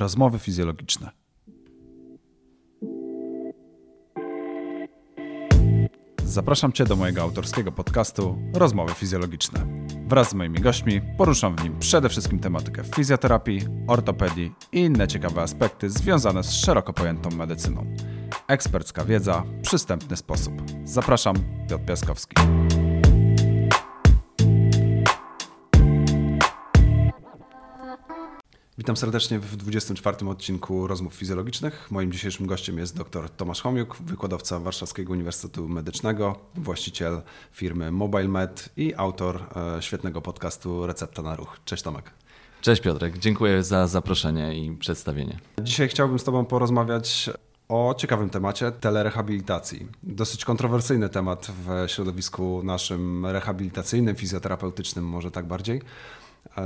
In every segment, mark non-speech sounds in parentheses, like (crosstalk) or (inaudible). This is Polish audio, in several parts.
Rozmowy fizjologiczne. Zapraszam Cię do mojego autorskiego podcastu Rozmowy fizjologiczne. Wraz z moimi gośćmi poruszam w nim przede wszystkim tematykę fizjoterapii, ortopedii i inne ciekawe aspekty związane z szeroko pojętą medycyną. Ekspercka wiedza, przystępny sposób. Zapraszam, Piotr Piaskowski. Witam serdecznie w 24 odcinku Rozmów Fizjologicznych. Moim dzisiejszym gościem jest dr Tomasz Homiuk, wykładowca Warszawskiego Uniwersytetu Medycznego, właściciel firmy MobileMed i autor e, świetnego podcastu Recepta na Ruch. Cześć Tomek. Cześć Piotrek, dziękuję za zaproszenie i przedstawienie. Dzisiaj chciałbym z Tobą porozmawiać o ciekawym temacie telerehabilitacji. Dosyć kontrowersyjny temat w środowisku naszym rehabilitacyjnym, fizjoterapeutycznym, może tak bardziej.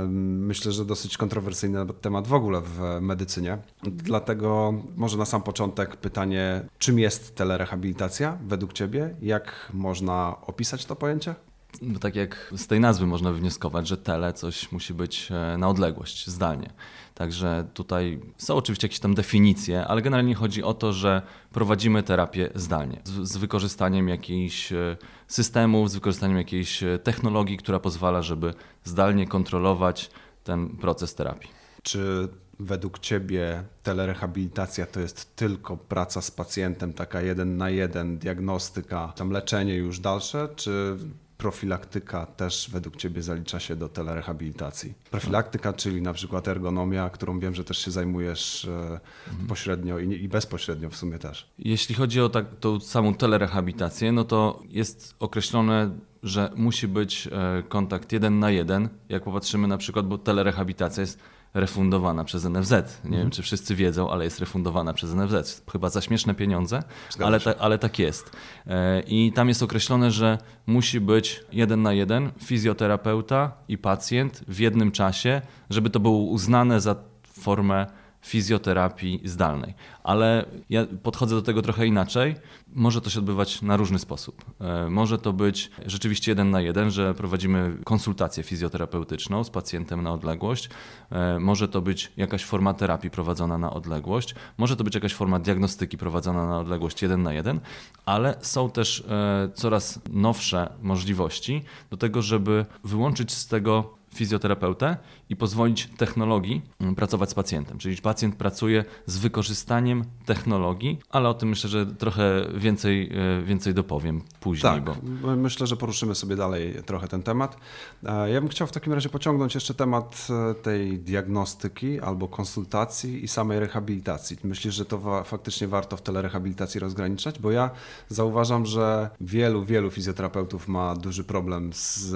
Myślę, że dosyć kontrowersyjny temat w ogóle w medycynie. Dlatego może na sam początek pytanie, czym jest telerehabilitacja według Ciebie? Jak można opisać to pojęcie? Bo tak jak z tej nazwy można wywnioskować, że tele coś musi być e, na odległość, zdalnie. Także tutaj są oczywiście jakieś tam definicje, ale generalnie chodzi o to, że prowadzimy terapię zdalnie z, z wykorzystaniem jakichś e, systemów, z wykorzystaniem jakiejś e, technologii, która pozwala, żeby zdalnie kontrolować ten proces terapii. Czy według Ciebie telerehabilitacja to jest tylko praca z pacjentem, taka jeden na jeden, diagnostyka, tam leczenie już dalsze, czy profilaktyka też według Ciebie zalicza się do telerehabilitacji? Profilaktyka, czyli na przykład ergonomia, którą wiem, że też się zajmujesz mhm. pośrednio i, i, bezpośrednio w sumie też. Jeśli chodzi o tak, tą samą telerehabilitację, no to jest określone że musi być e, kontakt jeden na jeden. Jak popatrzymy na przykład, bo telerehabilitacja jest refundowana przez NFZ. Nie mhm. wiem, czy wszyscy wiedzą, ale jest refundowana przez NFZ. Chyba za śmieszne pieniądze, ale, ta, ale tak jest. E, I tam jest określone, że musi być jeden na jeden fizjoterapeuta i pacjent w jednym czasie, żeby to było uznane za formę fizjoterapii zdalnej. Ale ja podchodzę do tego trochę inaczej. Może to się odbywać na różny sposób. E, może to być rzeczywiście jeden na jeden, że prowadzimy konsultację fizjoterapeutyczną z pacjentem na odległość. E, może to być jakaś forma terapii prowadzona na odległość. Może to być jakaś forma diagnostyki prowadzona na odległość jeden na jeden, ale są też e, coraz nowsze możliwości do tego, żeby wyłączyć z tego fizjoterapeutę i pozwolić technologii mm, pracować z pacjentem. Czyli pacjent pracuje z wykorzystaniem technologii, ale o tym myślę, że trochę więcej, e, więcej dopowiem później. Tak, bo... myślę, że poruszymy sobie dalej trochę ten temat. E, ja bym chciał w takim razie pociągnąć jeszcze temat e, tej diagnostyki albo konsultacji i samej rehabilitacji. Myślisz, że to faktycznie warto w telerehabilitacji rozgraniczać? Bo ja zauważam, że wielu, wielu fizjoterapeutów ma duży problem z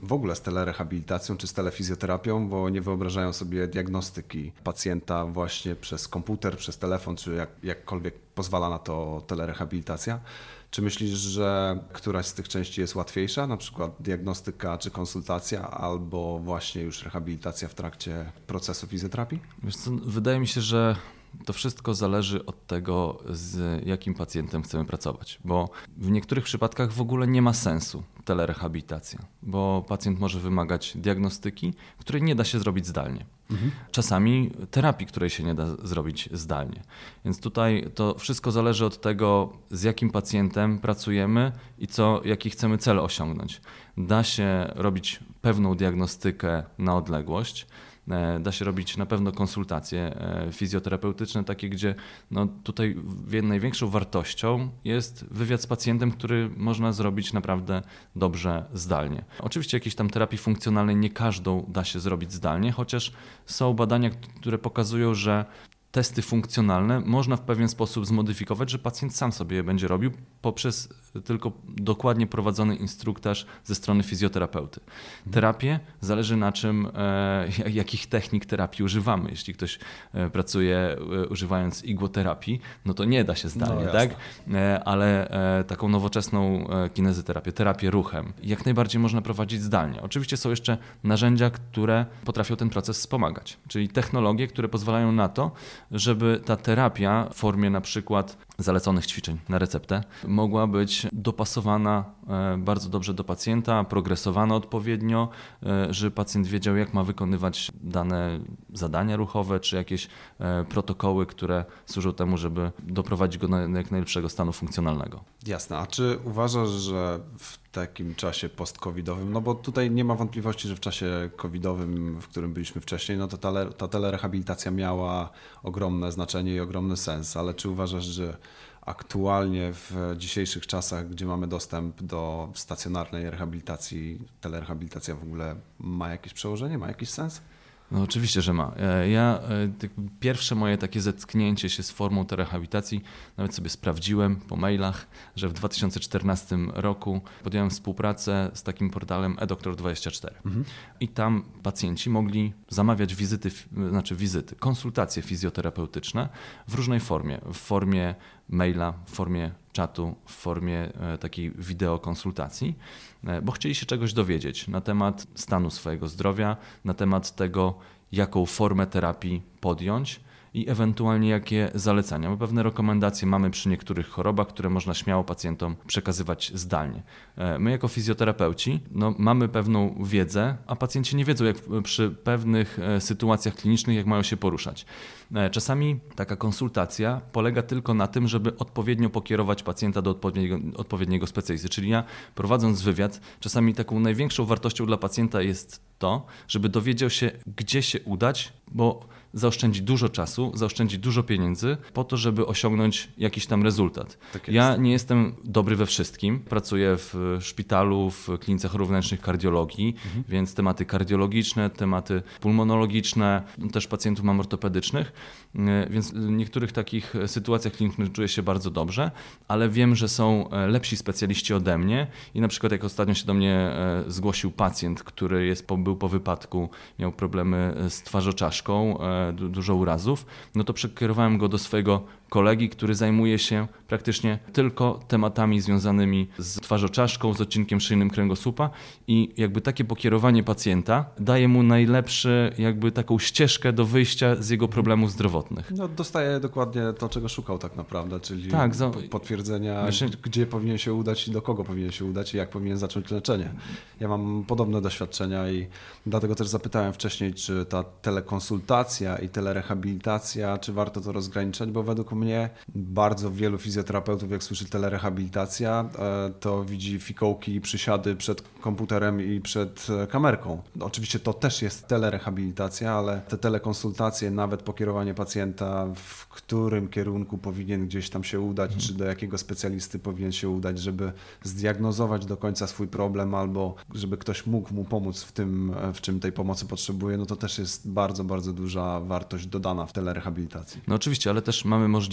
w ogóle z telerehabilitacją czy z telefizjoterapią, bo nie wyobrażają sobie diagnostyki pacjenta właśnie przez komputer, przez telefon, czy jak, jakkolwiek pozwala na to telerehabilitacja. Czy myślisz, że któraś z tych części jest łatwiejsza, na przykład diagnostyka czy konsultacja, albo właśnie już rehabilitacja w trakcie procesu fizjoterapii? Co, wydaje mi się, że to wszystko zależy od tego, z jakim pacjentem chcemy pracować, bo w niektórych przypadkach w ogóle nie ma sensu telerehabilitacja, bo pacjent może wymagać diagnostyki, której nie da się zrobić zdalnie. Mhm. Czasami terapii, której się nie da zrobić zdalnie. Więc tutaj to wszystko zależy od tego, z jakim pacjentem pracujemy i co, jaki chcemy cel osiągnąć. Da się robić pewną diagnostykę na odległość, da się robić na pewno konsultacje e, fizjoterapeutyczne, takie, gdzie no, tutaj największą wartością jest wywiad z pacjentem, który można zrobić naprawdę dobrze zdalnie. Oczywiście jakieś tam terapii funkcjonalnej nie każdą da się zrobić zdalnie, chociaż są badania, które pokazują, że testy funkcjonalne można w pewien sposób zmodyfikować, że pacjent sam sobie je będzie robił poprzez tylko dokładnie prowadzony instruktaż ze strony fizjoterapeuty. Mhm. Terapię zależy na czym, e, jakich technik terapii używamy. Jeśli ktoś e, pracuje e, używając igłoterapii, no to nie da się zdalnie, no, tak? Ale taką nowoczesną kinezyterapię, terapię ruchem, jak najbardziej można prowadzić zdalnie. Oczywiście są jeszcze narzędzia, które potrafią ten proces wspomagać, czyli technologie, które pozwalają na to, żeby ta terapia w formie na przykład zaleconych ćwiczeń na receptę mogła być dopasowana e, bardzo dobrze do pacjenta, progresowana odpowiednio, e, żeby pacjent wiedział, jak ma wykonywać dane zadania ruchowe czy jakieś e, protokoły, które służą temu, żeby doprowadzić go do jak najlepszego stanu funkcjonalnego. Jasne. A czy uważasz, że w takim czasie post-covidowym, no bo tutaj nie ma wątpliwości, że w czasie covidowym, w którym byliśmy wcześniej, no to ta, ta telerehabilitacja miała ogromne znaczenie i ogromny sens, ale czy uważasz, że aktualnie w dzisiejszych czasach, gdzie mamy dostęp do stacjonarnej rehabilitacji, telerehabilitacja w ogóle ma jakieś przełożenie, ma jakiś sens? No oczywiście, że ma. E, ja e, pierwsze moje takie zetknięcie się z formą tej rehabilitacji, nawet sobie sprawdziłem po mailach, że w 2014 roku podjąłem współpracę z takim portalem eDoktor24. Mhm. I tam pacjenci mogli zamawiać wizyty, znaczy wizyty, konsultacje fizjoterapeutyczne w różnej formie. W formie maila, w formie czatu, w formie e, takiej wideokonsultacji, e, bo chcieli się czegoś dowiedzieć na temat stanu swojego zdrowia, na temat tego, jaką formę terapii podjąć i ewentualnie jakie zalecenia. Bo pewne rekomendacje mamy przy niektórych chorobach, które można śmiało pacjentom przekazywać zdalnie. E, my jako fizjoterapeuci no, mamy pewną wiedzę, a pacjenci nie wiedzą jak przy pewnych sytuacjach klinicznych, jak mają się poruszać. E, czasami taka konsultacja polega tylko na tym, żeby odpowiednio pokierować pacjenta do odpowiedniego, odpowiedniego specjalisty. Czyli ja prowadząc wywiad, czasami taką największą wartością dla pacjenta jest to, żeby dowiedział się, gdzie się udać, bo zaoszczędzi dużo czasu, zaoszczędzi dużo pieniędzy po to, żeby osiągnąć jakiś tam rezultat. Tak ja nie jestem dobry we wszystkim. Pracuję w szpitalu, w klinice chorób wewnętrznych kardiologii, mhm. więc tematy kardiologiczne, tematy pulmonologiczne, też pacjentów mam ortopedycznych, e, więc w niektórych takich sytuacjach klinicznych czuję się bardzo dobrze, ale wiem, że są e, lepsi specjaliści ode mnie i na przykład jak ostatnio się do mnie e, zgłosił pacjent, który jest, był po wypadku, miał problemy z twarzoczaszką, dużo urazów, no to przekierowałem go do swojego kolegi, który zajmuje się praktycznie tylko tematami związanymi z twarzoczaszką, z odcinkiem szyjnym kręgosłupa i jakby takie pokierowanie pacjenta daje mu najlepszy, jakby taką ścieżkę do wyjścia z jego problemów zdrowotnych. No dostaje dokładnie to, czego szukał tak naprawdę, czyli tak, za... potwierdzenia, Wiesz, gdzie powinien się udać i do kogo powinien się udać i jak powinien zacząć leczenie. Ja mam podobne doświadczenia i dlatego też zapytałem wcześniej, czy ta telekonsultacja i telerehabilitacja, czy warto to rozgraniczać, bo według mnie bardzo wielu fizjoterapeutów, jak słyszy telerehabilitacja, e, to widzi fikołki i przysiady przed komputerem i przed e, kamerką. Oczywiście to też jest telerehabilitacja, ale te telekonsultacje, nawet pokierowanie pacjenta, w którym kierunku powinien gdzieś tam się udać, mhm. czy do jakiego specjalisty powinien się udać, żeby zdiagnozować do końca swój problem, albo żeby ktoś mógł mu pomóc w tym, e, w czym tej pomocy potrzebuje, no to też jest bardzo, bardzo duża wartość dodana w telerehabilitacji. No oczywiście, ale też mamy możliwość,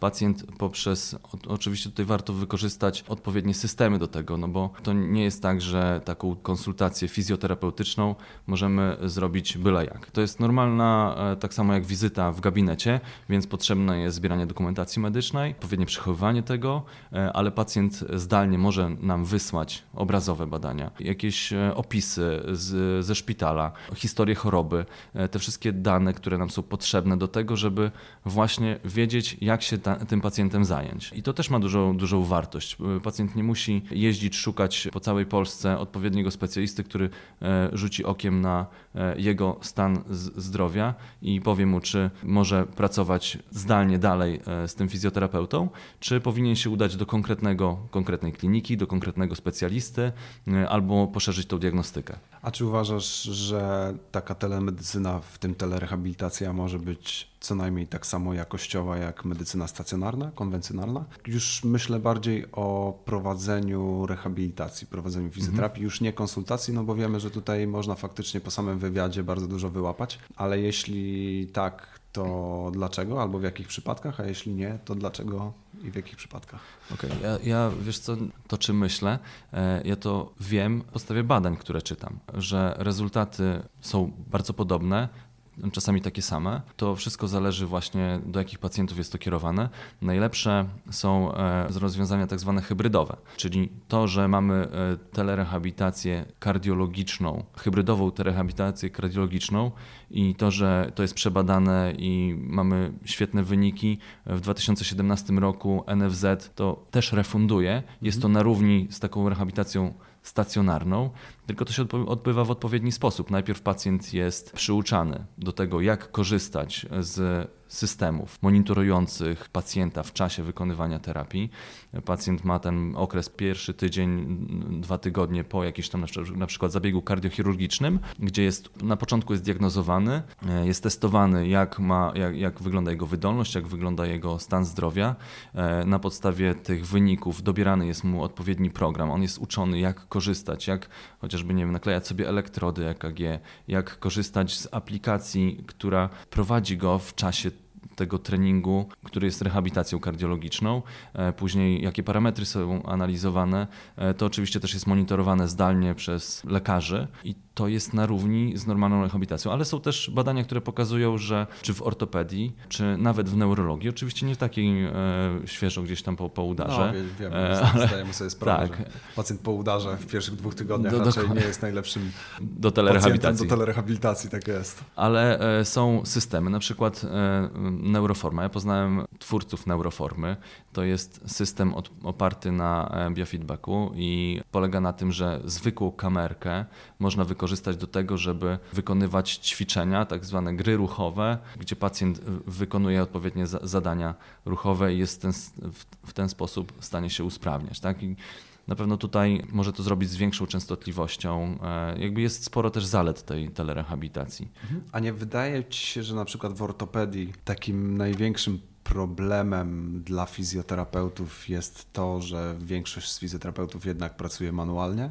pacjent poprzez, oczywiście tutaj warto wykorzystać odpowiednie systemy do tego, no bo to nie jest tak, że taką konsultację fizjoterapeutyczną możemy zrobić byle jak. To jest normalna, e, tak samo jak wizyta w gabinecie, więc potrzebne jest zbieranie dokumentacji medycznej, odpowiednie przechowywanie tego, e, ale pacjent zdalnie może nam wysłać obrazowe badania, jakieś e, opisy z, ze szpitala, historię choroby, te wszystkie dane, które nam są potrzebne do tego, żeby właśnie wiedzieć, jak się ta, tym pacjentem zająć. I to też ma dużą, dużą wartość. Pacjent nie musi jeździć, szukać po całej Polsce odpowiedniego specjalisty, który e, rzuci okiem na e, jego stan zdrowia i powie mu, czy może pracować zdalnie dalej e, z tym fizjoterapeutą, czy powinien się udać do konkretnego, konkretnej kliniki, do konkretnego specjalisty albo poszerzyć tą diagnostykę. A czy uważasz, że taka telemedycyna, w tym telerehabilitacja może być co najmniej tak samo jakościowa jak medycyna stacjonarna, konwencjonalna? Już myślę bardziej o prowadzeniu rehabilitacji, prowadzeniu fizjoterapii, mhm. już nie konsultacji, no bo wiemy, że tutaj można faktycznie po samym wywiadzie bardzo dużo wyłapać, ale jeśli tak, to dlaczego albo w jakich przypadkach, a jeśli nie, to dlaczego i w jakich przypadkach? Okej, okay. ja, ja, wiesz co, to czym myślę, e, ja to wiem w podstawie badań, które czytam, że rezultaty są bardzo podobne, czasami takie same. To wszystko zależy właśnie do jakich pacjentów jest to kierowane. Najlepsze są e, rozwiązania tak zwane hybrydowe, czyli to, że mamy e, telerehabilitację kardiologiczną, hybrydową telerehabilitację kardiologiczną i to, że to jest przebadane i mamy świetne wyniki. W 2017 roku NFZ to też refunduje. Jest to na równi z taką rehabilitacją stacjonarną, tylko to się odbywa w odpowiedni sposób. Najpierw pacjent jest przyuczany do tego, jak korzystać z systemów monitorujących pacjenta w czasie wykonywania terapii. Pacjent ma ten okres pierwszy tydzień, dwa tygodnie po jakimś tam na przykład zabiegu kardiochirurgicznym, gdzie jest na początku jest diagnozowany, jest testowany, jak, ma, jak, jak wygląda jego wydolność, jak wygląda jego stan zdrowia. Na podstawie tych wyników dobierany jest mu odpowiedni program. On jest uczony, jak korzystać, jak chociażby nie wiem, naklejać sobie elektrody EKG, jak korzystać z aplikacji, która prowadzi go w czasie tego treningu, który jest rehabilitacją kardiologiczną. E, później jakie parametry są analizowane, e, to oczywiście też jest monitorowane zdalnie przez lekarzy i to jest na równi z normalną rehabilitacją, ale są też badania, które pokazują, że czy w ortopedii, czy nawet w neurologii, oczywiście nie w takiej e, świeżo gdzieś tam po, po udarze. No, wiemy, e, ale, zdajemy sobie sprawę, tak. że pacjent po udarze w pierwszych dwóch tygodniach do, raczej nie jest najlepszym do telerehabilitacji. do telerehabilitacji, tak jest. Ale e, są systemy, na przykład e, Neuroforma. Ja poznałem twórców Neuroformy. To jest system od, oparty na e, biofeedbacku i polega na tym, że zwykłą kamerkę można wykorzystać do tego, żeby wykonywać ćwiczenia, tak zwane gry ruchowe, gdzie pacjent wykonuje odpowiednie zadania ruchowe i jest ten, w ten sposób w stanie się usprawniać. Tak? I na pewno tutaj może to zrobić z większą częstotliwością. E, jakby jest sporo też zalet tej telerehabilitacji. Mhm. A nie wydaje ci się, że na przykład w ortopedii takim największym problemem dla fizjoterapeutów jest to, że większość z fizjoterapeutów jednak pracuje manualnie?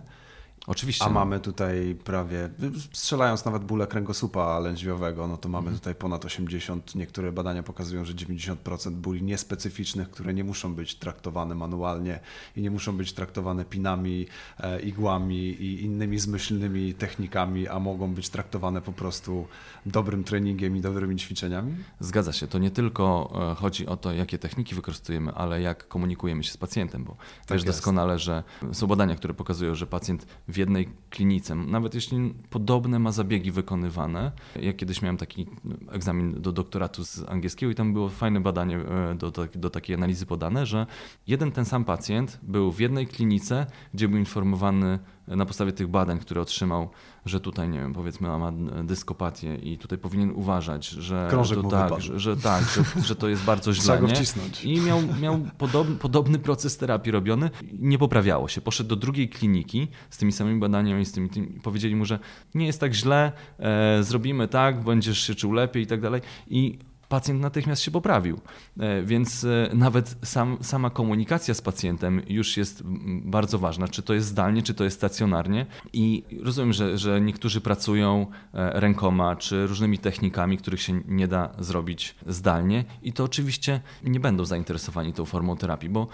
Oczywiście. A mamy tutaj prawie, strzelając nawet bóle kręgosłupa lędźwiowego, no to mamy mhm. tutaj ponad 80, niektóre badania pokazują, że 90% bóli niespecyficznych, które nie muszą być traktowane manualnie i nie muszą być traktowane pinami, e, igłami i innymi zmyślnymi technikami, a mogą być traktowane po prostu dobrym treningiem i dobrymi ćwiczeniami? Zgadza się. To nie tylko e, chodzi o to, jakie techniki wykorzystujemy, ale jak komunikujemy się z pacjentem, bo tak wiesz jest. doskonale, że są badania, które pokazują, że pacjent w jednej klinice, nawet jeśli podobne ma zabiegi wykonywane. Ja kiedyś miałem taki egzamin do doktoratu z angielskiego i tam było fajne badanie e, do, do, do takiej analizy podane, że jeden ten sam pacjent był w jednej klinice, gdzie był informowany na podstawie tych badań, które otrzymał, że tutaj, nie wiem, powiedzmy, ma dyskopatię i tutaj powinien uważać, że Krążek to tak, że, że, tak, że, że, to jest bardzo (laughs) źle. Trzeba go wcisnąć. I miał, miał podobny, podobny proces terapii robiony, nie poprawiało się. Poszedł do drugiej kliniki z tymi samymi badaniami, z tymi, tymi powiedzieli mu, że nie jest tak źle, e, zrobimy tak, będziesz się czuł lepiej i tak dalej. I pacjent natychmiast się poprawił. E, więc e, nawet sam, sama komunikacja z pacjentem już jest bardzo ważna, czy to jest zdalnie, czy to jest stacjonarnie. I rozumiem, że, że niektórzy pracują e, rękoma, czy różnymi technikami, których się nie da zrobić zdalnie, i to oczywiście nie będą zainteresowani tą formą terapii, bo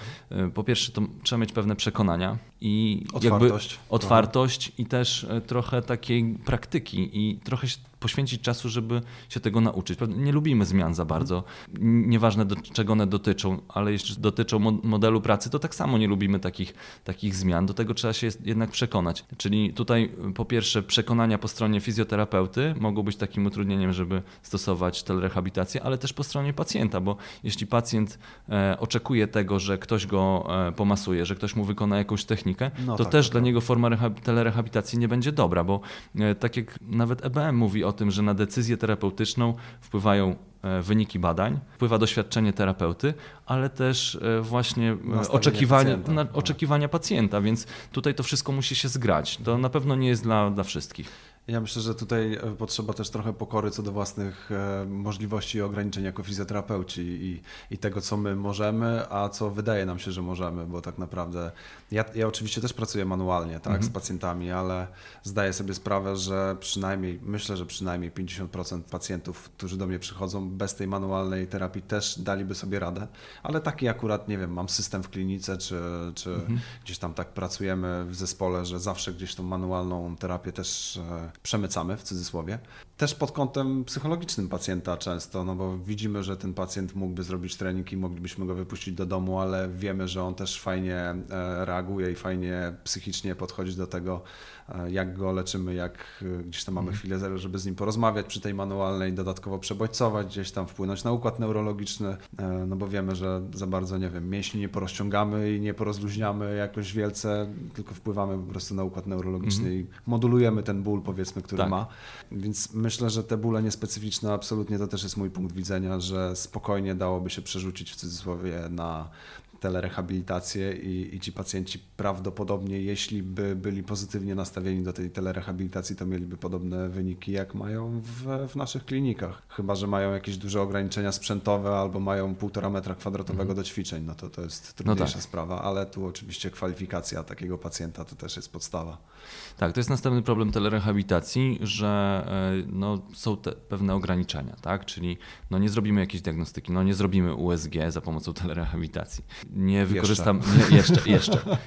po pierwsze, to trzeba mieć pewne przekonania i otwartość, otwartość i też trochę takiej praktyki i trochę się poświęcić czasu, żeby się tego nauczyć. Nie lubimy zmian za bardzo, nieważne do czego one dotyczą, ale jeśli dotyczą modelu pracy, to tak samo nie lubimy takich, takich zmian. Do tego trzeba się jednak przekonać. Czyli tutaj po pierwsze przekonania po stronie fizjoterapeuty mogą być takim utrudnieniem, żeby stosować telerehabilitację, ale też po stronie pacjenta, bo jeśli pacjent e, oczekuje tego, że ktoś go e, pomasuje, że ktoś mu wykona jakąś technikę, no to tak, też tak. dla niego forma telerehabilitacji nie będzie dobra, bo e, tak jak nawet EBM mówi o o tym, że na decyzję terapeutyczną wpływają e, wyniki badań, wpływa doświadczenie terapeuty, ale też e, właśnie e, oczekiwania pacjenta. Oczekiwania pacjenta, więc tutaj to wszystko musi się zgrać. To na pewno nie jest dla, dla wszystkich. Ja myślę, że tutaj e, potrzeba też trochę pokory co do własnych e, możliwości i ograniczeń jako fizjoterapeuci i, i tego, co my możemy, a co wydaje nam się, że możemy, bo tak naprawdę ja, ja oczywiście też pracuję manualnie tak, mhm. z pacjentami, ale zdaję sobie sprawę, że przynajmniej, myślę, że przynajmniej 50% pacjentów, którzy do mnie przychodzą bez tej manualnej terapii też daliby sobie radę, ale taki akurat, nie wiem, mam system w klinice, czy, czy mhm. gdzieś tam tak pracujemy w zespole, że zawsze gdzieś tą manualną terapię też e, przemycamy w cudzysłowie. Też pod kątem psychologicznym pacjenta często, no bo widzimy, że ten pacjent mógłby zrobić trening i moglibyśmy go wypuścić do domu, ale wiemy, że on też fajnie e, reaguje i fajnie psychicznie podchodzi do tego, jak go leczymy, jak gdzieś tam mamy mhm. chwilę, żeby z nim porozmawiać przy tej manualnej, dodatkowo przebodźcować, gdzieś tam wpłynąć na układ neurologiczny, no bo wiemy, że za bardzo, nie wiem, mięśni nie porozciągamy i nie porozluźniamy jakoś wielce, tylko wpływamy po prostu na układ neurologiczny -hmm. i modulujemy ten ból, powiedzmy, który tak. ma. Więc myślę, że te bóle niespecyficzne absolutnie to też jest mój punkt widzenia, że spokojnie dałoby się przerzucić w cudzysłowie na telerehabilitację i, i ci pacjenci prawdopodobnie, jeśli by byli pozytywnie nastawieni do tej telerehabilitacji, to mieliby podobne wyniki, jak mają w, w naszych klinikach. Chyba, że mają jakieś duże ograniczenia sprzętowe albo mają półtora metra kwadratowego mhm. do ćwiczeń, no to to jest trudniejsza no tak. sprawa, ale tu oczywiście kwalifikacja takiego pacjenta to też jest podstawa. Tak, to jest następny problem telerehabilitacji, że e, no, są te pewne ograniczenia, tak? czyli no, nie zrobimy jakiejś diagnostyki, no, nie zrobimy USG za pomocą telerehabilitacji nie wykorzystam. Jeszcze. Nie, jeszcze, jeszcze.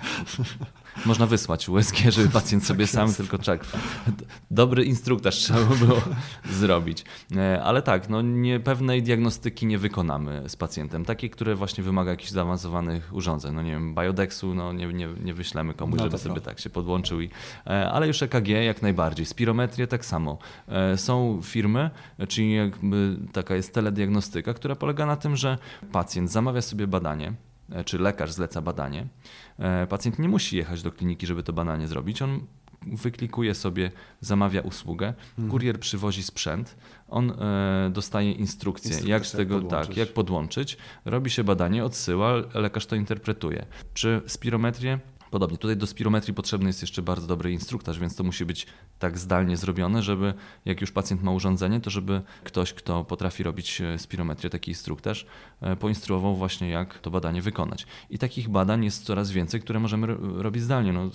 Można wysłać USG, żeby pacjent sobie tak sam tylko czek. Dobry instruktaż trzeba by było zrobić. E, ale tak, no nie, pewnej diagnostyki nie wykonamy z pacjentem. Takiej, które właśnie wymaga jakichś zaawansowanych urządzeń. No nie wiem, biodexu no nie, nie, nie wyślemy komuś, no żeby sobie tak się podłączył. I, e, ale już EKG jak najbardziej. Spirometrię tak samo. E, są firmy, czyli jakby taka jest telediagnostyka, która polega na tym, że pacjent zamawia sobie badanie, czy lekarz zleca badanie, e, pacjent nie musi jechać do kliniki, żeby to badanie zrobić. On wyklikuje sobie, zamawia usługę, mhm. kurier przywozi sprzęt, on e, dostaje instrukcję, jak z tego, tak, jak podłączyć, robi się badanie, odsyła, lekarz to interpretuje. Czy spirometrię Podobnie tutaj do spirometrii potrzebny jest jeszcze bardzo dobry instruktaż, więc to musi być tak zdalnie zrobione, żeby jak już pacjent ma urządzenie, to żeby ktoś, kto potrafi robić e, spirometrię, taki instruktaż, e, poinstruował właśnie jak to badanie wykonać. I takich badań jest coraz więcej, które możemy robić zdalnie. No,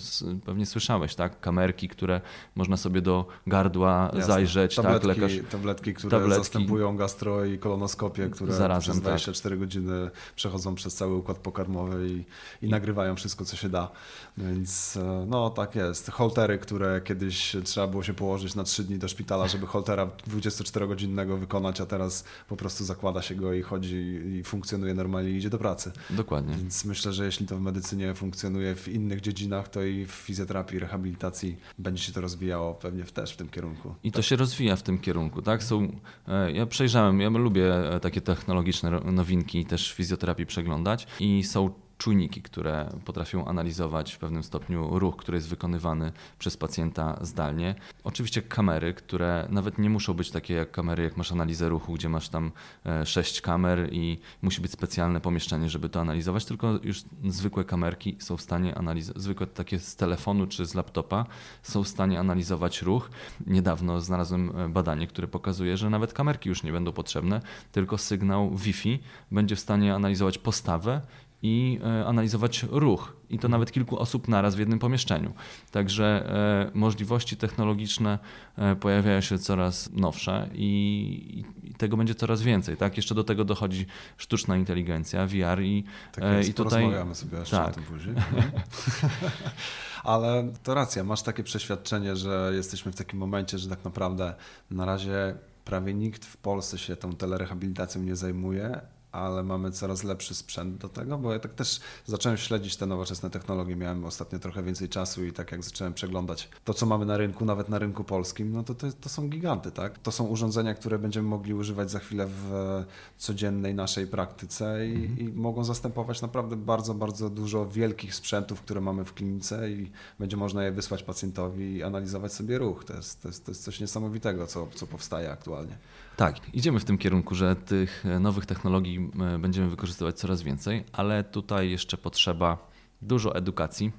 pewnie słyszałeś, tak? Kamerki, które można sobie do gardła Jasne. zajrzeć, tabletki, tak? Lekarz... Tabletki, które tabletki. zastępują gastro i kolonoskopię, które Zarazem, przez 24 tak. godziny przechodzą przez cały układ pokarmowy i, i nagrywają wszystko, co się da. Więc e, no tak jest. Holtery, które kiedyś trzeba było się położyć na 3 dni do szpitala, żeby holtera 24-godzinnego wykonać, a teraz po prostu zakłada się go i chodzi i funkcjonuje normalnie i idzie do pracy. Dokładnie. Więc myślę, że jeśli to w medycynie funkcjonuje w innych dziedzinach, to i w fizjoterapii, rehabilitacji będzie się to rozwijało pewnie też w tym kierunku. I to tak. się rozwija w tym kierunku, tak? Są, e, ja przejrzałem, ja lubię e, takie technologiczne nowinki też w fizjoterapii przeglądać i są czujniki, które potrafią analizować w pewnym stopniu ruch, który jest wykonywany przez pacjenta zdalnie. Oczywiście kamery, które nawet nie muszą być takie jak kamery, jak masz analizę ruchu, gdzie masz tam e, sześć kamer i musi być specjalne pomieszczenie, żeby to analizować, tylko już zwykłe kamerki są w stanie analizować, zwykłe takie z telefonu czy z laptopa są w stanie analizować ruch. Niedawno znalazłem e, badanie, które pokazuje, że nawet kamerki już nie będą potrzebne, tylko sygnał Wi-Fi będzie w stanie analizować postawę i e, analizować ruch. I to nawet kilku osób naraz w jednym pomieszczeniu. Także e, możliwości technologiczne e, pojawiają się coraz nowsze i, i tego będzie coraz więcej. Tak? Jeszcze do tego dochodzi sztuczna inteligencja, VR i, tak jest, i tutaj. Porozmawiamy sobie jeszcze tak. o tym później. (laughs) Ale to racja, masz takie przeświadczenie, że jesteśmy w takim momencie, że tak naprawdę na razie prawie nikt w Polsce się tą telerehabilitacją nie zajmuje, ale mamy coraz lepszy sprzęt do tego, bo ja tak też zacząłem śledzić te nowoczesne technologie, miałem ostatnio trochę więcej czasu i tak jak zacząłem przeglądać to, co mamy na rynku, nawet na rynku polskim, no to, to, to są giganty, tak? To są urządzenia, które będziemy mogli używać za chwilę w codziennej naszej praktyce i, mhm. i mogą zastępować naprawdę bardzo, bardzo dużo wielkich sprzętów, które mamy w klinice i będzie można je wysłać pacjentowi i analizować sobie ruch. To jest, to jest, to jest coś niesamowitego, co, co powstaje aktualnie. Tak, idziemy w tym kierunku, że tych e, nowych technologii e, będziemy wykorzystywać coraz więcej, ale tutaj jeszcze potrzeba dużo edukacji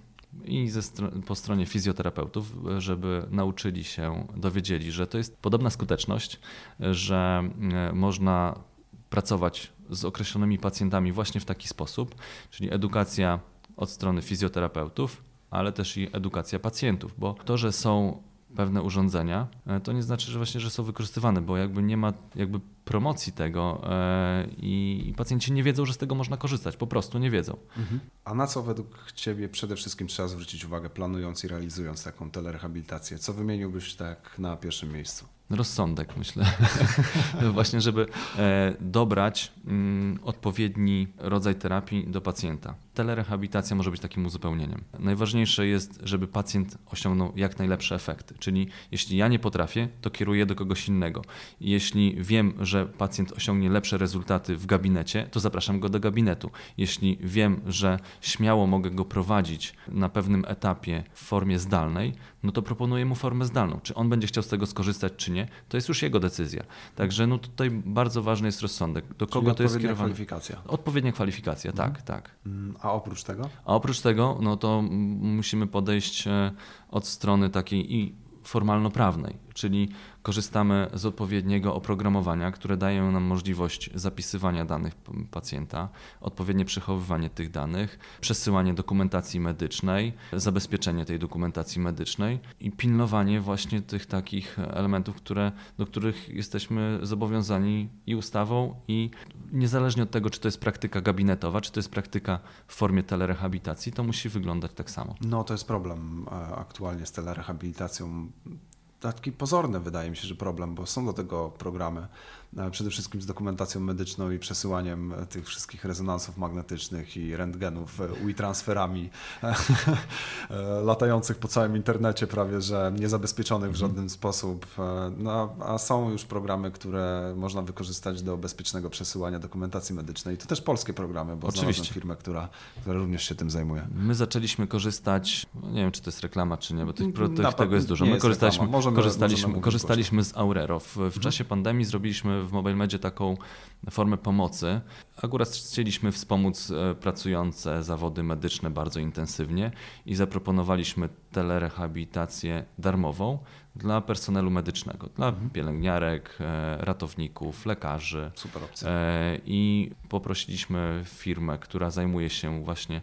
i ze, po stronie fizjoterapeutów, żeby nauczyli się, dowiedzieli, że to jest podobna skuteczność, że e, można pracować z określonymi pacjentami właśnie w taki sposób, czyli edukacja od strony fizjoterapeutów, ale też i edukacja pacjentów, bo to, że są pewne urządzenia, e, to nie znaczy, że właśnie, że są wykorzystywane, bo jakby nie ma jakby promocji tego e, i pacjenci nie wiedzą, że z tego można korzystać, po prostu nie wiedzą. Mhm. A na co według Ciebie przede wszystkim trzeba zwrócić uwagę, planując i realizując taką telerehabilitację? Co wymieniłbyś tak na pierwszym miejscu? rozsądek, myślę. (laughs) Właśnie, żeby e, dobrać mm, odpowiedni rodzaj terapii do pacjenta. Telerehabilitacja może być takim uzupełnieniem. Najważniejsze jest, żeby pacjent osiągnął jak najlepsze efekty. Czyli jeśli ja nie potrafię, to kieruję do kogoś innego. Jeśli wiem, że pacjent osiągnie lepsze rezultaty w gabinecie, to zapraszam go do gabinetu. Jeśli wiem, że śmiało mogę go prowadzić na pewnym etapie w formie zdalnej, no to proponuję mu formę zdalną. Czy on będzie chciał z tego skorzystać, czy nie, to jest już jego decyzja. Także no tutaj bardzo ważny jest rozsądek. Do kogo to jest kierowane? kwalifikacja. Odpowiednia kwalifikacja, tak, tak. A oprócz tego? A oprócz tego, no to musimy podejść e, od strony takiej i formalno-prawnej, czyli korzystamy z odpowiedniego oprogramowania, które daje nam możliwość zapisywania danych pacjenta, odpowiednie przechowywanie tych danych, przesyłanie dokumentacji medycznej, zabezpieczenie tej dokumentacji medycznej i pilnowanie właśnie tych takich elementów, które, do których jesteśmy zobowiązani i ustawą, i niezależnie od tego, czy to jest praktyka gabinetowa, czy to jest praktyka w formie telerehabilitacji, to musi wyglądać tak samo. No to jest problem e, aktualnie z telerehabilitacją taki pozorny, wydaje mi się, że problem, bo są do tego programy, przede wszystkim z dokumentacją medyczną i przesyłaniem e, tych wszystkich rezonansów magnetycznych i rentgenów, e, i transferami (laughs) latających po całym internecie prawie, że niezabezpieczonych w mhm. żaden sposób. No, a są już programy, które można wykorzystać do bezpiecznego przesyłania dokumentacji medycznej. To też polskie programy, bo Oczywiście. firmę, która, która również się tym zajmuje. My zaczęliśmy korzystać, no nie wiem czy to jest reklama, czy nie, bo tych, tego jest dużo. My korzystaliśmy, korzystaliśmy, korzystaliśmy z Aurero. W, w mhm. czasie pandemii zrobiliśmy w Mobile Medzie taką formę pomocy. Akurat chcieliśmy wspomóc e, pracujące zawody medyczne bardzo intensywnie i zaproponowaliśmy telerehabilitację darmową dla personelu medycznego, dla mhm. pielęgniarek, e, ratowników, lekarzy. Super opcja. E, I poprosiliśmy firmę, która zajmuje się właśnie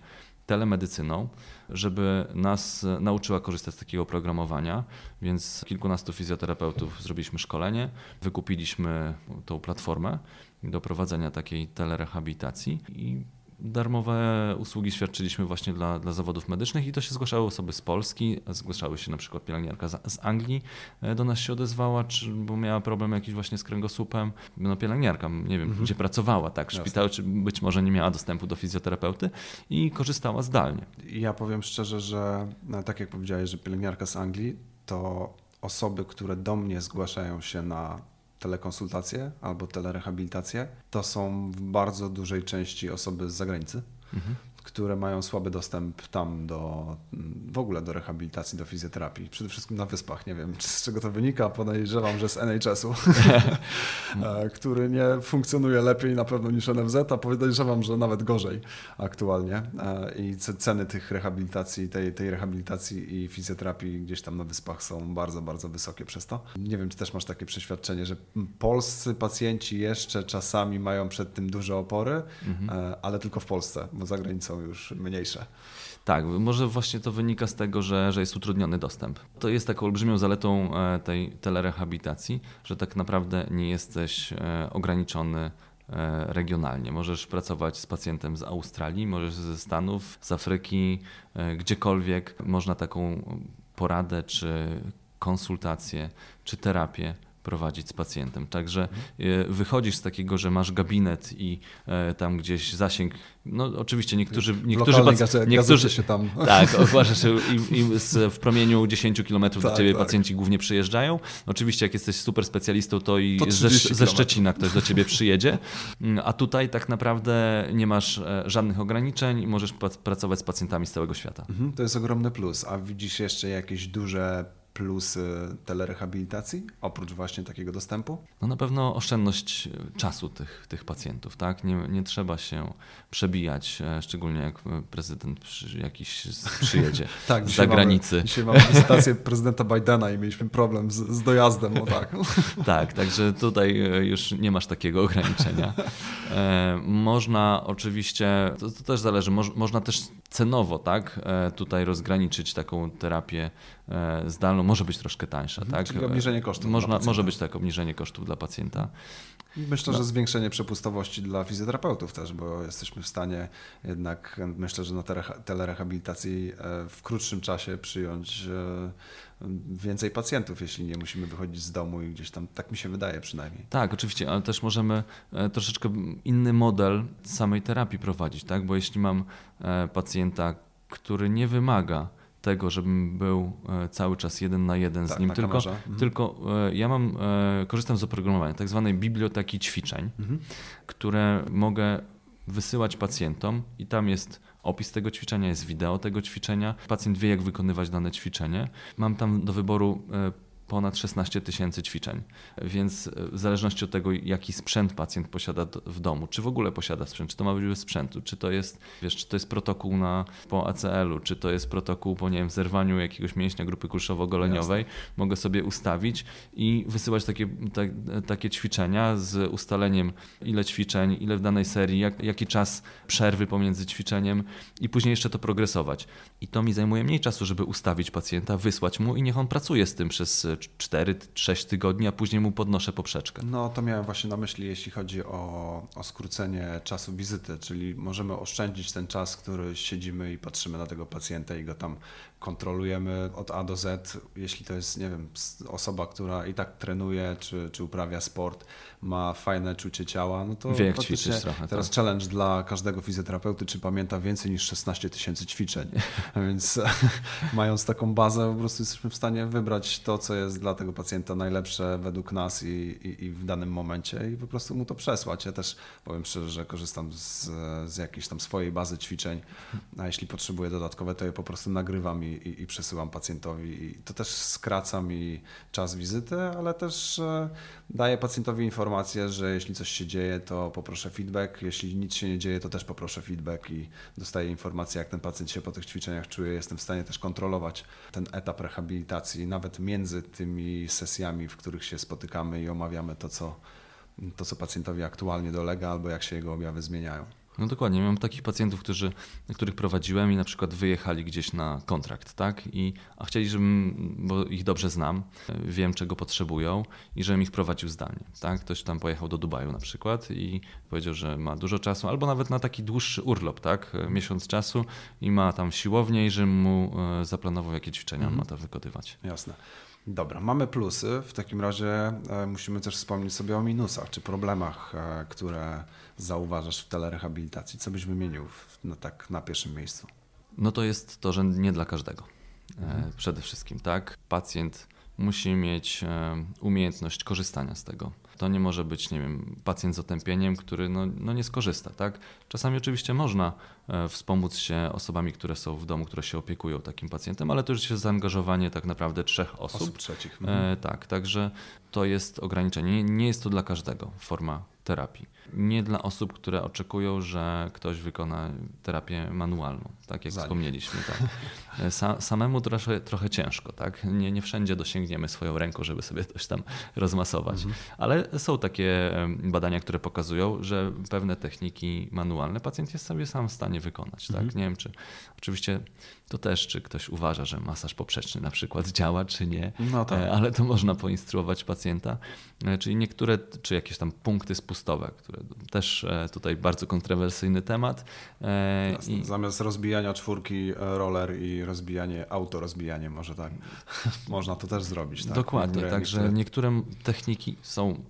telemedycyną, żeby nas nauczyła korzystać z takiego oprogramowania, więc kilkunastu fizjoterapeutów zrobiliśmy szkolenie, wykupiliśmy tą platformę do prowadzenia takiej telerehabilitacji i darmowe usługi świadczyliśmy właśnie dla, dla zawodów medycznych i to się zgłaszały osoby z Polski, zgłaszały się na przykład pielęgniarka z, z Anglii, e, do nas się odezwała, czy, bo miała problem jakiś właśnie z kręgosłupem. No pielęgniarka, nie wiem, mhm. gdzie pracowała, tak, w szpitalu, czy być może nie miała dostępu do fizjoterapeuty i korzystała zdalnie. Ja powiem szczerze, że no, tak jak powiedziałeś, że pielęgniarka z Anglii, to osoby, które do mnie zgłaszają się na telekonsultacje albo telerehabilitację, to są w bardzo dużej części osoby z zagranicy. Mhm które mają słaby dostęp tam do w ogóle do rehabilitacji, do fizjoterapii. Przede wszystkim na wyspach. Nie wiem, z czego to wynika. Podejrzewam, że z NHS-u, (laughs) e, który nie funkcjonuje lepiej na pewno niż NFZ, a podejrzewam, że nawet gorzej aktualnie. E, I ceny tych rehabilitacji, tej, tej rehabilitacji i fizjoterapii gdzieś tam na wyspach są bardzo, bardzo wysokie przez to. Nie wiem, czy też masz takie przeświadczenie, że polscy pacjenci jeszcze czasami mają przed tym duże opory, mhm. E, ale tylko w Polsce, bo za granicą już mniejsze. Tak, może właśnie to wynika z tego, że, że jest utrudniony dostęp. To jest taką olbrzymią zaletą e, tej telerehabilitacji, że tak naprawdę nie jesteś e, ograniczony e, regionalnie. Możesz pracować z pacjentem z Australii, możesz ze Stanów, z Afryki, gdziekolwiek można taką poradę, czy konsultację, czy terapię prowadzić z pacjentem. Także mhm. wychodzisz z takiego, że masz gabinet i e, tam gdzieś zasięg. No oczywiście niektórzy niektórzy, pac- niektórzy się tam. Tak, ogłasza się i, i w promieniu 10 km tak, do ciebie tak. pacjenci głównie przyjeżdżają. Oczywiście jak jesteś super specjalistą, to i to ze, ze Szczecina ktoś do ciebie przyjedzie. Mm, a tutaj tak naprawdę nie masz e, żadnych ograniczeń i możesz pracować z pacjentami z całego świata. Mhm, to jest ogromny plus. A widzisz jeszcze jakieś duże plusy telerehabilitacji, oprócz właśnie takiego dostępu? No na pewno oszczędność czasu tych, tych pacjentów, tak? Nie, nie trzeba się przebijać, e, szczególnie jak prezydent jakiś przyjedzie (laughs) tak, z zagranicy. Mamy, dzisiaj mamy wizytację prezydenta Bidena i mieliśmy problem z, z dojazdem, no tak. (laughs) tak, także tutaj e, już nie masz takiego ograniczenia. E, można oczywiście, to, to też zależy, mo, można też cenowo, tak, e, tutaj rozgraniczyć taką terapię e, zdalną, może być troszkę tańsza, mhm, tak? Czyli obniżenie kosztów. Można, może być tak, obniżenie kosztów dla pacjenta. Myślę, no. że zwiększenie przepustowości dla fizjoterapeutów też, bo jesteśmy w stanie jednak, myślę, że na telerehabilitacji e, w krótszym czasie przyjąć więcej pacjentów, jeśli nie musimy wychodzić z domu i gdzieś tam, tak mi się wydaje przynajmniej. Tak, oczywiście, ale też możemy troszeczkę inny model samej terapii prowadzić, tak? Bo jeśli mam pacjenta, który nie wymaga tego, żebym był e, cały czas jeden na jeden tak, z nim, tylko, mhm. tylko e, ja mam, e, korzystam z oprogramowania tak zwanej biblioteki ćwiczeń, mhm. które mogę wysyłać pacjentom i tam jest opis tego ćwiczenia, jest wideo tego ćwiczenia. Pacjent wie, jak wykonywać dane ćwiczenie. Mam tam do wyboru ponad 16 tysięcy ćwiczeń. Więc e, w zależności od tego, jaki sprzęt pacjent posiada w domu, czy w ogóle posiada sprzęt, czy to ma być bez sprzętu, czy to jest, wiesz, czy to jest protokół na, po ACL-u, czy to jest protokół po nie wiem, zerwaniu jakiegoś mięśnia grupy kulszowo-goleniowej, mogę sobie ustawić i wysyłać takie, te, takie ćwiczenia z ustaleniem, ile ćwiczeń, ile w danej serii, jak, jaki czas przerwy pomiędzy ćwiczeniem i później jeszcze to progresować. I to mi zajmuje mniej czasu, żeby ustawić pacjenta, wysłać mu i niech on pracuje z tym przez 4-6 tygodni, a później mu podnoszę poprzeczkę. No to miałem właśnie na myśli, jeśli chodzi o, o skrócenie czasu wizyty, czyli możemy oszczędzić ten czas, który siedzimy i patrzymy na tego pacjenta i go tam kontrolujemy od A do Z. Jeśli to jest, nie wiem, osoba, która i tak trenuje czy, czy uprawia sport, ma fajne czucie ciała, no to Wie, jak ćwiczyć trochę. Teraz tak. challenge dla każdego fizjoterapeuty, czy pamięta więcej niż 16 tysięcy ćwiczeń. (laughs) Więc (laughs) mając taką bazę, po prostu jesteśmy w stanie wybrać to, co jest dla tego pacjenta najlepsze według nas i, i, i w danym momencie i po prostu mu to przesłać. Ja też powiem szczerze, że korzystam z, z jakiejś tam swojej bazy ćwiczeń, a jeśli potrzebuję dodatkowe, to je po prostu nagrywam i, i, i przesyłam pacjentowi. I to też skraca mi czas wizyty, ale też e, daję pacjentowi informację, że jeśli coś się dzieje, to poproszę feedback. Jeśli nic się nie dzieje, to też poproszę feedback i dostaję informację, jak ten pacjent się po tych ćwiczeniach czuje. Jestem w stanie też kontrolować ten etap rehabilitacji, nawet między tymi sesjami, w których się spotykamy i omawiamy to, co, to, co pacjentowi aktualnie dolega, albo jak się jego objawy zmieniają. No dokładnie. Mam takich pacjentów, którzy, których prowadziłem i na przykład wyjechali gdzieś na kontrakt, tak? I, a chcieli, żebym, bo ich dobrze znam, wiem czego potrzebują i żebym ich prowadził zdalnie, tak? Ktoś tam pojechał do Dubaju na przykład i powiedział, że ma dużo czasu, albo nawet na taki dłuższy urlop, tak? Miesiąc czasu i ma tam siłownię i żebym mu e, zaplanował, jakie ćwiczenia mhm. ma to wykonywać. Jasne. Dobra, mamy plusy. W takim razie e, musimy też wspomnieć sobie o minusach czy problemach, e, które zauważasz w telerehabilitacji. Co byś wymienił no, tak na pierwszym miejscu? No to jest to, że nie dla każdego. E, mhm. Przede wszystkim, tak? Pacjent musi mieć umiejętność korzystania z tego to nie może być, nie wiem, pacjent z otępieniem, który no, no nie skorzysta, tak? Czasami oczywiście można e, wspomóc się osobami, które są w domu, które się opiekują takim pacjentem, ale to już jest zaangażowanie tak naprawdę trzech osób. Osób trzecich. E, mhm. E, tak, także to jest ograniczenie. Nie jest to dla każdego forma terapii. Nie dla osób, które oczekują, że ktoś wykona terapię manualną, tak jak wspomnieliśmy. Tak. (laughs) Sa samemu trochę, trochę ciężko, tak? Nie, nie wszędzie dosięgniemy swoją ręką, żeby sobie coś tam rozmasować. Mhm. Ale są takie badania, które pokazują, że pewne techniki manualne pacjent jest sobie sam w stanie wykonać. Tak? Mhm. Nie wiem, czy oczywiście to też, czy ktoś uważa, że masaż poprzeczny na przykład (laughs) działa, czy nie, no tak. E, ale to można poinstruować pacjenta. E, czyli niektóre, czy jakieś tam punkty które też e, tutaj bardzo kontrowersyjny temat. I... Zamiast rozbijania czwórki roller i rozbijanie, auto rozbijanie może tak, (laughs) można to też zrobić. Tak? Dokładnie, także niektóre... niektóre techniki są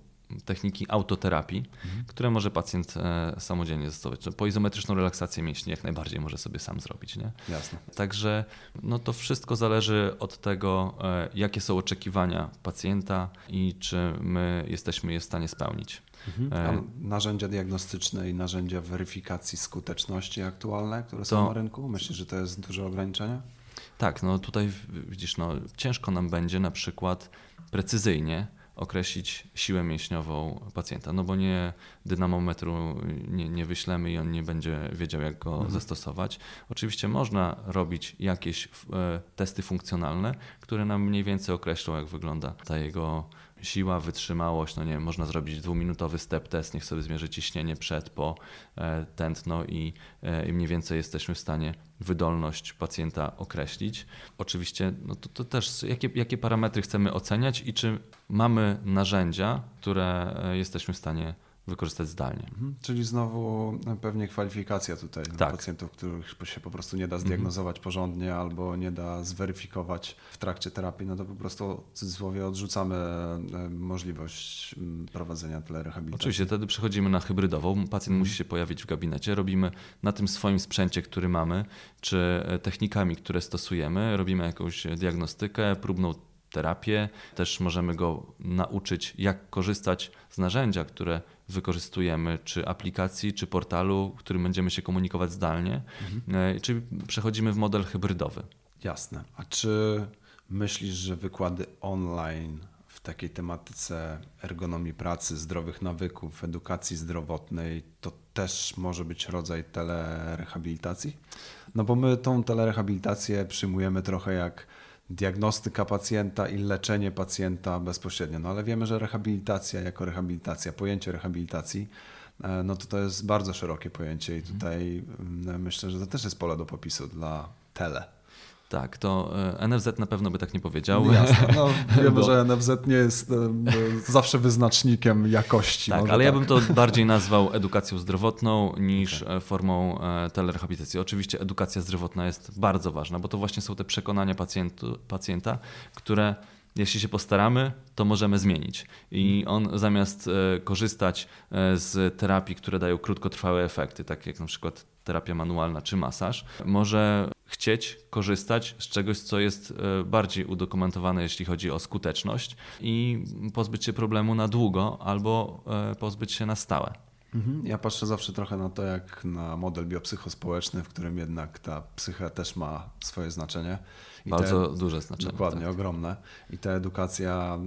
techniki autoterapii, mhm. które może pacjent e, samodzielnie zastosować. Po izometryczną relaksację mięśni jak najbardziej może sobie sam zrobić. Nie? Jasne. Także no to wszystko zależy od tego, e, jakie są oczekiwania pacjenta i czy my jesteśmy je w stanie spełnić. Mhm. E, narzędzia diagnostyczne i narzędzia weryfikacji skuteczności aktualne, które są to... na rynku, myślisz, że to jest duże ograniczenie? Tak, no tutaj widzisz, no, ciężko nam będzie na przykład precyzyjnie określić siłę mięśniową pacjenta, no bo nie dynamometru nie, nie wyślemy i on nie będzie wiedział, jak go mhm. zastosować. Oczywiście można robić jakieś e, testy funkcjonalne, które nam mniej więcej określą, jak wygląda ta jego siła, wytrzymałość, no nie wiem, można zrobić dwuminutowy step test, niech sobie zmierzy ciśnienie przed, po, e, tętno i, e, i mniej więcej jesteśmy w stanie wydolność pacjenta określić. Oczywiście no to, to też jakie, jakie parametry chcemy oceniać i czy mamy narzędzia, które e, jesteśmy w stanie wykorzystać zdalnie. Mhm. Czyli znowu pewnie kwalifikacja tutaj tak. pacjentów, których się po prostu nie da zdiagnozować mhm. porządnie albo nie da zweryfikować w trakcie terapii, no to po prostu w cudzysłowie odrzucamy e, możliwość prowadzenia telerehabilitacji. Oczywiście, wtedy przechodzimy na hybrydową. Pacjent mhm. musi się pojawić w gabinecie. Robimy na tym swoim sprzęcie, który mamy, czy e, technikami, które stosujemy, robimy jakąś diagnostykę, próbną terapię. Też możemy go nauczyć, jak korzystać z narzędzia, które wykorzystujemy, czy aplikacji, czy portalu, którym będziemy się komunikować zdalnie, mhm. E, czyli przechodzimy w model hybrydowy. Jasne. A czy myślisz, że wykłady online w takiej tematyce ergonomii pracy, zdrowych nawyków, edukacji zdrowotnej, to też może być rodzaj telerehabilitacji? No bo my tą telerehabilitację przyjmujemy trochę jak diagnostyka pacjenta i leczenie pacjenta bezpośrednio. No ale wiemy, że rehabilitacja jako rehabilitacja, pojęcie rehabilitacji, e, no to to jest bardzo szerokie pojęcie i tutaj mm, myślę, że to też jest pole do popisu dla tele. Tak, to e, NFZ na pewno by tak nie powiedział. No jasne, no, (laughs) wiemy, Bo... że NFZ nie jest e, zawsze wyznacznikiem jakości. Tak, ale tak. ja bym to bardziej nazwał edukacją zdrowotną niż okay. E, formą telerehabilitacji. Oczywiście edukacja zdrowotna jest bardzo ważna, bo to właśnie są te przekonania pacjentu, pacjenta, które jeśli się postaramy, to możemy zmienić. I on zamiast korzystać z terapii, które dają krótkotrwałe efekty, tak jak na przykład terapia manualna czy masaż, może chcieć korzystać z czegoś, co jest e, bardziej udokumentowane, jeśli chodzi o skuteczność i pozbyć się problemu na długo albo e, pozbyć się na stałe. Mhm. Ja patrzę zawsze trochę na to, jak na model biopsychospołeczny, w którym jednak ta psycha też ma swoje znaczenie. I Bardzo te, duże znaczenie. Dokładnie, tak. ogromne. I ta edukacja,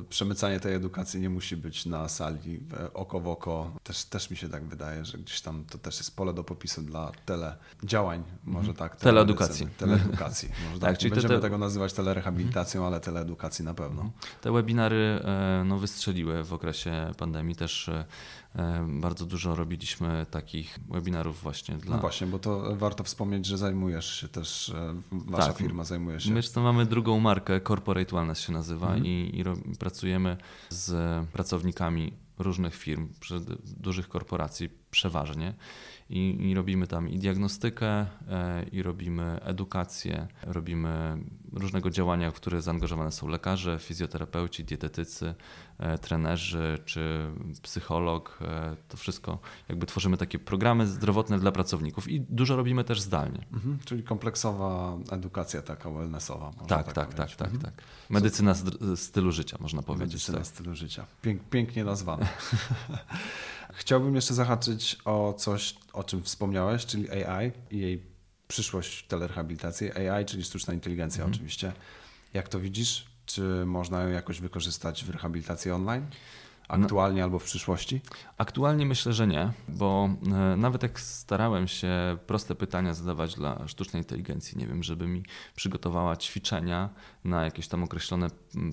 e, przemycanie tej edukacji nie musi być na sali e, oko w oko. Też, też mi się tak wydaje, że gdzieś tam to też jest pole do popisu dla tele działań, może mhm. tak. Teleedukacji. (laughs) Teleedukacji. Może tak, tak czyli będziemy te, tego nazywać telerehabilitacją, mhm. ale teleedukacji na pewno. Mhm. Te webinary e, no, wystrzeliły w okresie pandemii też bardzo dużo robiliśmy takich webinarów właśnie dla... No właśnie, bo to warto wspomnieć, że zajmujesz się też, wasza tak, firma zajmuje się. My to mamy drugą markę, Corporate Wellness się nazywa mhm. i, i pracujemy z pracownikami różnych firm, dużych korporacji przeważnie i, i robimy tam i diagnostykę, e, i robimy edukację, robimy różnego działania, w które zaangażowane są lekarze, fizjoterapeuci, dietetycy, e, trenerzy czy psycholog. E, to wszystko jakby tworzymy takie programy zdrowotne dla pracowników i dużo robimy też zdalnie. Mhm, czyli kompleksowa edukacja taka wellnessowa. Tak, tak, tak, tak, tak, mhm. tak. Medycyna stylu życia można powiedzieć. Medycyna tak. stylu życia. Pięk, pięknie nazwane. (laughs) Chciałbym jeszcze zahaczyć o coś, o czym wspomniałeś, czyli AI i jej przyszłość w telerehabilitacji. AI, czyli sztuczna inteligencja mhm. oczywiście. Jak to widzisz? Czy można ją jakoś wykorzystać w rehabilitacji online? Aktualnie no, albo w przyszłości? Aktualnie myślę, że nie, bo e, nawet jak starałem się proste pytania zadawać dla sztucznej inteligencji, nie wiem, żeby mi przygotowała ćwiczenia na jakieś tam określone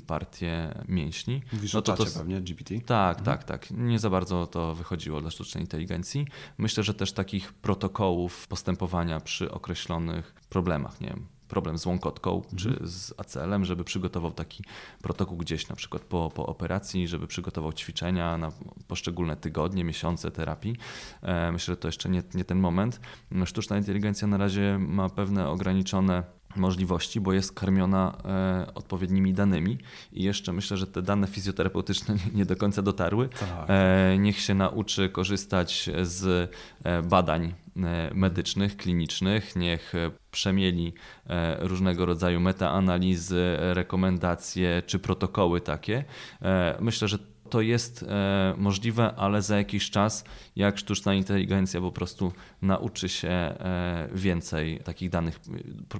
partie mięśni. Mówisz no to, to pewnie, GPT? Tak, mhm. tak, tak. Nie za bardzo to wychodziło dla sztucznej inteligencji. Myślę, że też takich protokołów postępowania przy określonych problemach, nie wiem, problem z łąkotką mhm. czy z ACL-em, żeby przygotował taki protokół gdzieś na przykład po, po operacji, żeby przygotował ćwiczenia na poszczególne tygodnie, miesiące terapii. E, myślę, że to jeszcze nie, nie ten moment. Sztuczna inteligencja na razie ma pewne ograniczone możliwości, bo jest karmiona e, odpowiednimi danymi i jeszcze myślę, że te dane fizjoterapeutyczne (laughs) nie do końca dotarły. Tak. E, niech się nauczy korzystać z e, badań e, medycznych, klinicznych, niech przemieli e, różnego rodzaju metaanalizy, rekomendacje czy protokoły takie. Myślę, że to jest e, możliwe, ale za jakiś czas, jak sztuczna inteligencja po prostu nauczy się e, więcej takich danych,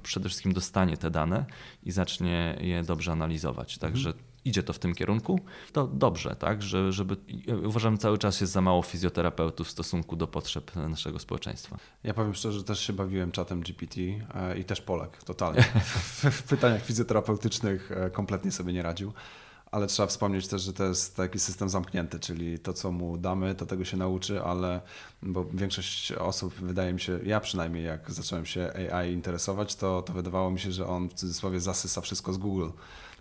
przede wszystkim dostanie te dane i zacznie je dobrze analizować. Mhm. Także idzie to w tym kierunku, to dobrze, tak? Że, żeby, uważam, cały czas jest za mało fizjoterapeutów w stosunku do potrzeb naszego społeczeństwa. Ja powiem szczerze, że też się bawiłem czatem GPT e, i też Polak, totalnie. (laughs) w pytaniach fizjoterapeutycznych kompletnie sobie nie radził ale trzeba wspomnieć też, że to jest taki system zamknięty, czyli to, co mu damy, to tego się nauczy, ale bo większość osób, wydaje mi się, ja przynajmniej jak zacząłem się AI interesować, to, to wydawało mi się, że on w cudzysłowie zasysa wszystko z Google.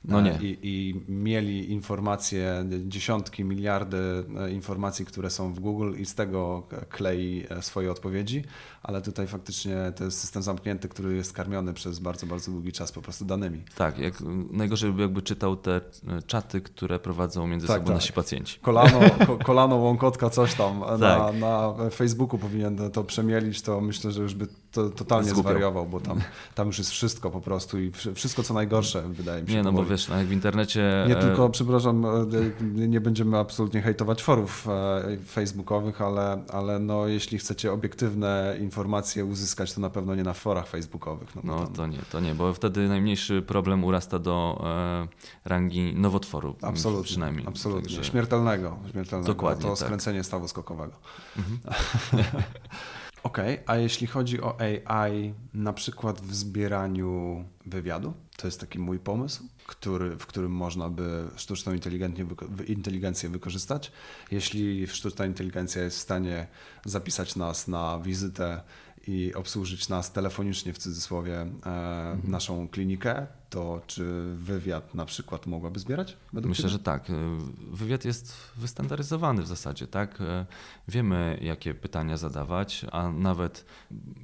No nie. I, I, mieli informacje, dziesiątki, miliardy e, informacji, które są w Google i z tego klei e, swoje odpowiedzi, ale tutaj faktycznie to jest system zamknięty, który jest karmiony przez bardzo, bardzo długi czas po prostu danymi. Tak, jak, najgorzej by jakby czytał te e, czaty, które prowadzą między tak, sobą tak. nasi pacjenci. Kolano, ko, kolano, łąkotka, coś tam (laughs) tak. na, na Facebooku powinien to przemielić, to myślę, że już by to, totalnie Zgubiał. zwariował, bo tam, tam już jest wszystko po prostu i wszystko co najgorsze wydaje mi się. Nie, no bo wiesz, jak w internecie... Nie e, tylko, przepraszam, e, nie będziemy absolutnie hejtować forów e, facebookowych, ale, ale no, jeśli chcecie obiektywne informacje uzyskać, to na pewno nie na forach facebookowych. No, no to nie, to nie, bo wtedy najmniejszy problem urasta do rangi nowotworu. Absolutnie, przynajmniej. Absolutnie, Także... śmiertelnego. śmiertelnego. Dokładnie, To tak. skręcenie stawu skokowego. Mhm. (laughs) Okej, okay, a jeśli chodzi o AI, na przykład w zbieraniu wywiadu, to jest taki mój pomysł, który, w którym można by sztuczną inteligencję wykorzystać. Jeśli sztuczna inteligencja jest w stanie zapisać nas na wizytę i obsłużyć nas telefonicznie w cudzysłowie e, mhm. naszą klinikę, to czy wywiad na przykład mogłaby zbierać? Myślę, ciebie? że tak. Wywiad jest wystandaryzowany w zasadzie, tak? Wiemy, jakie pytania zadawać, a nawet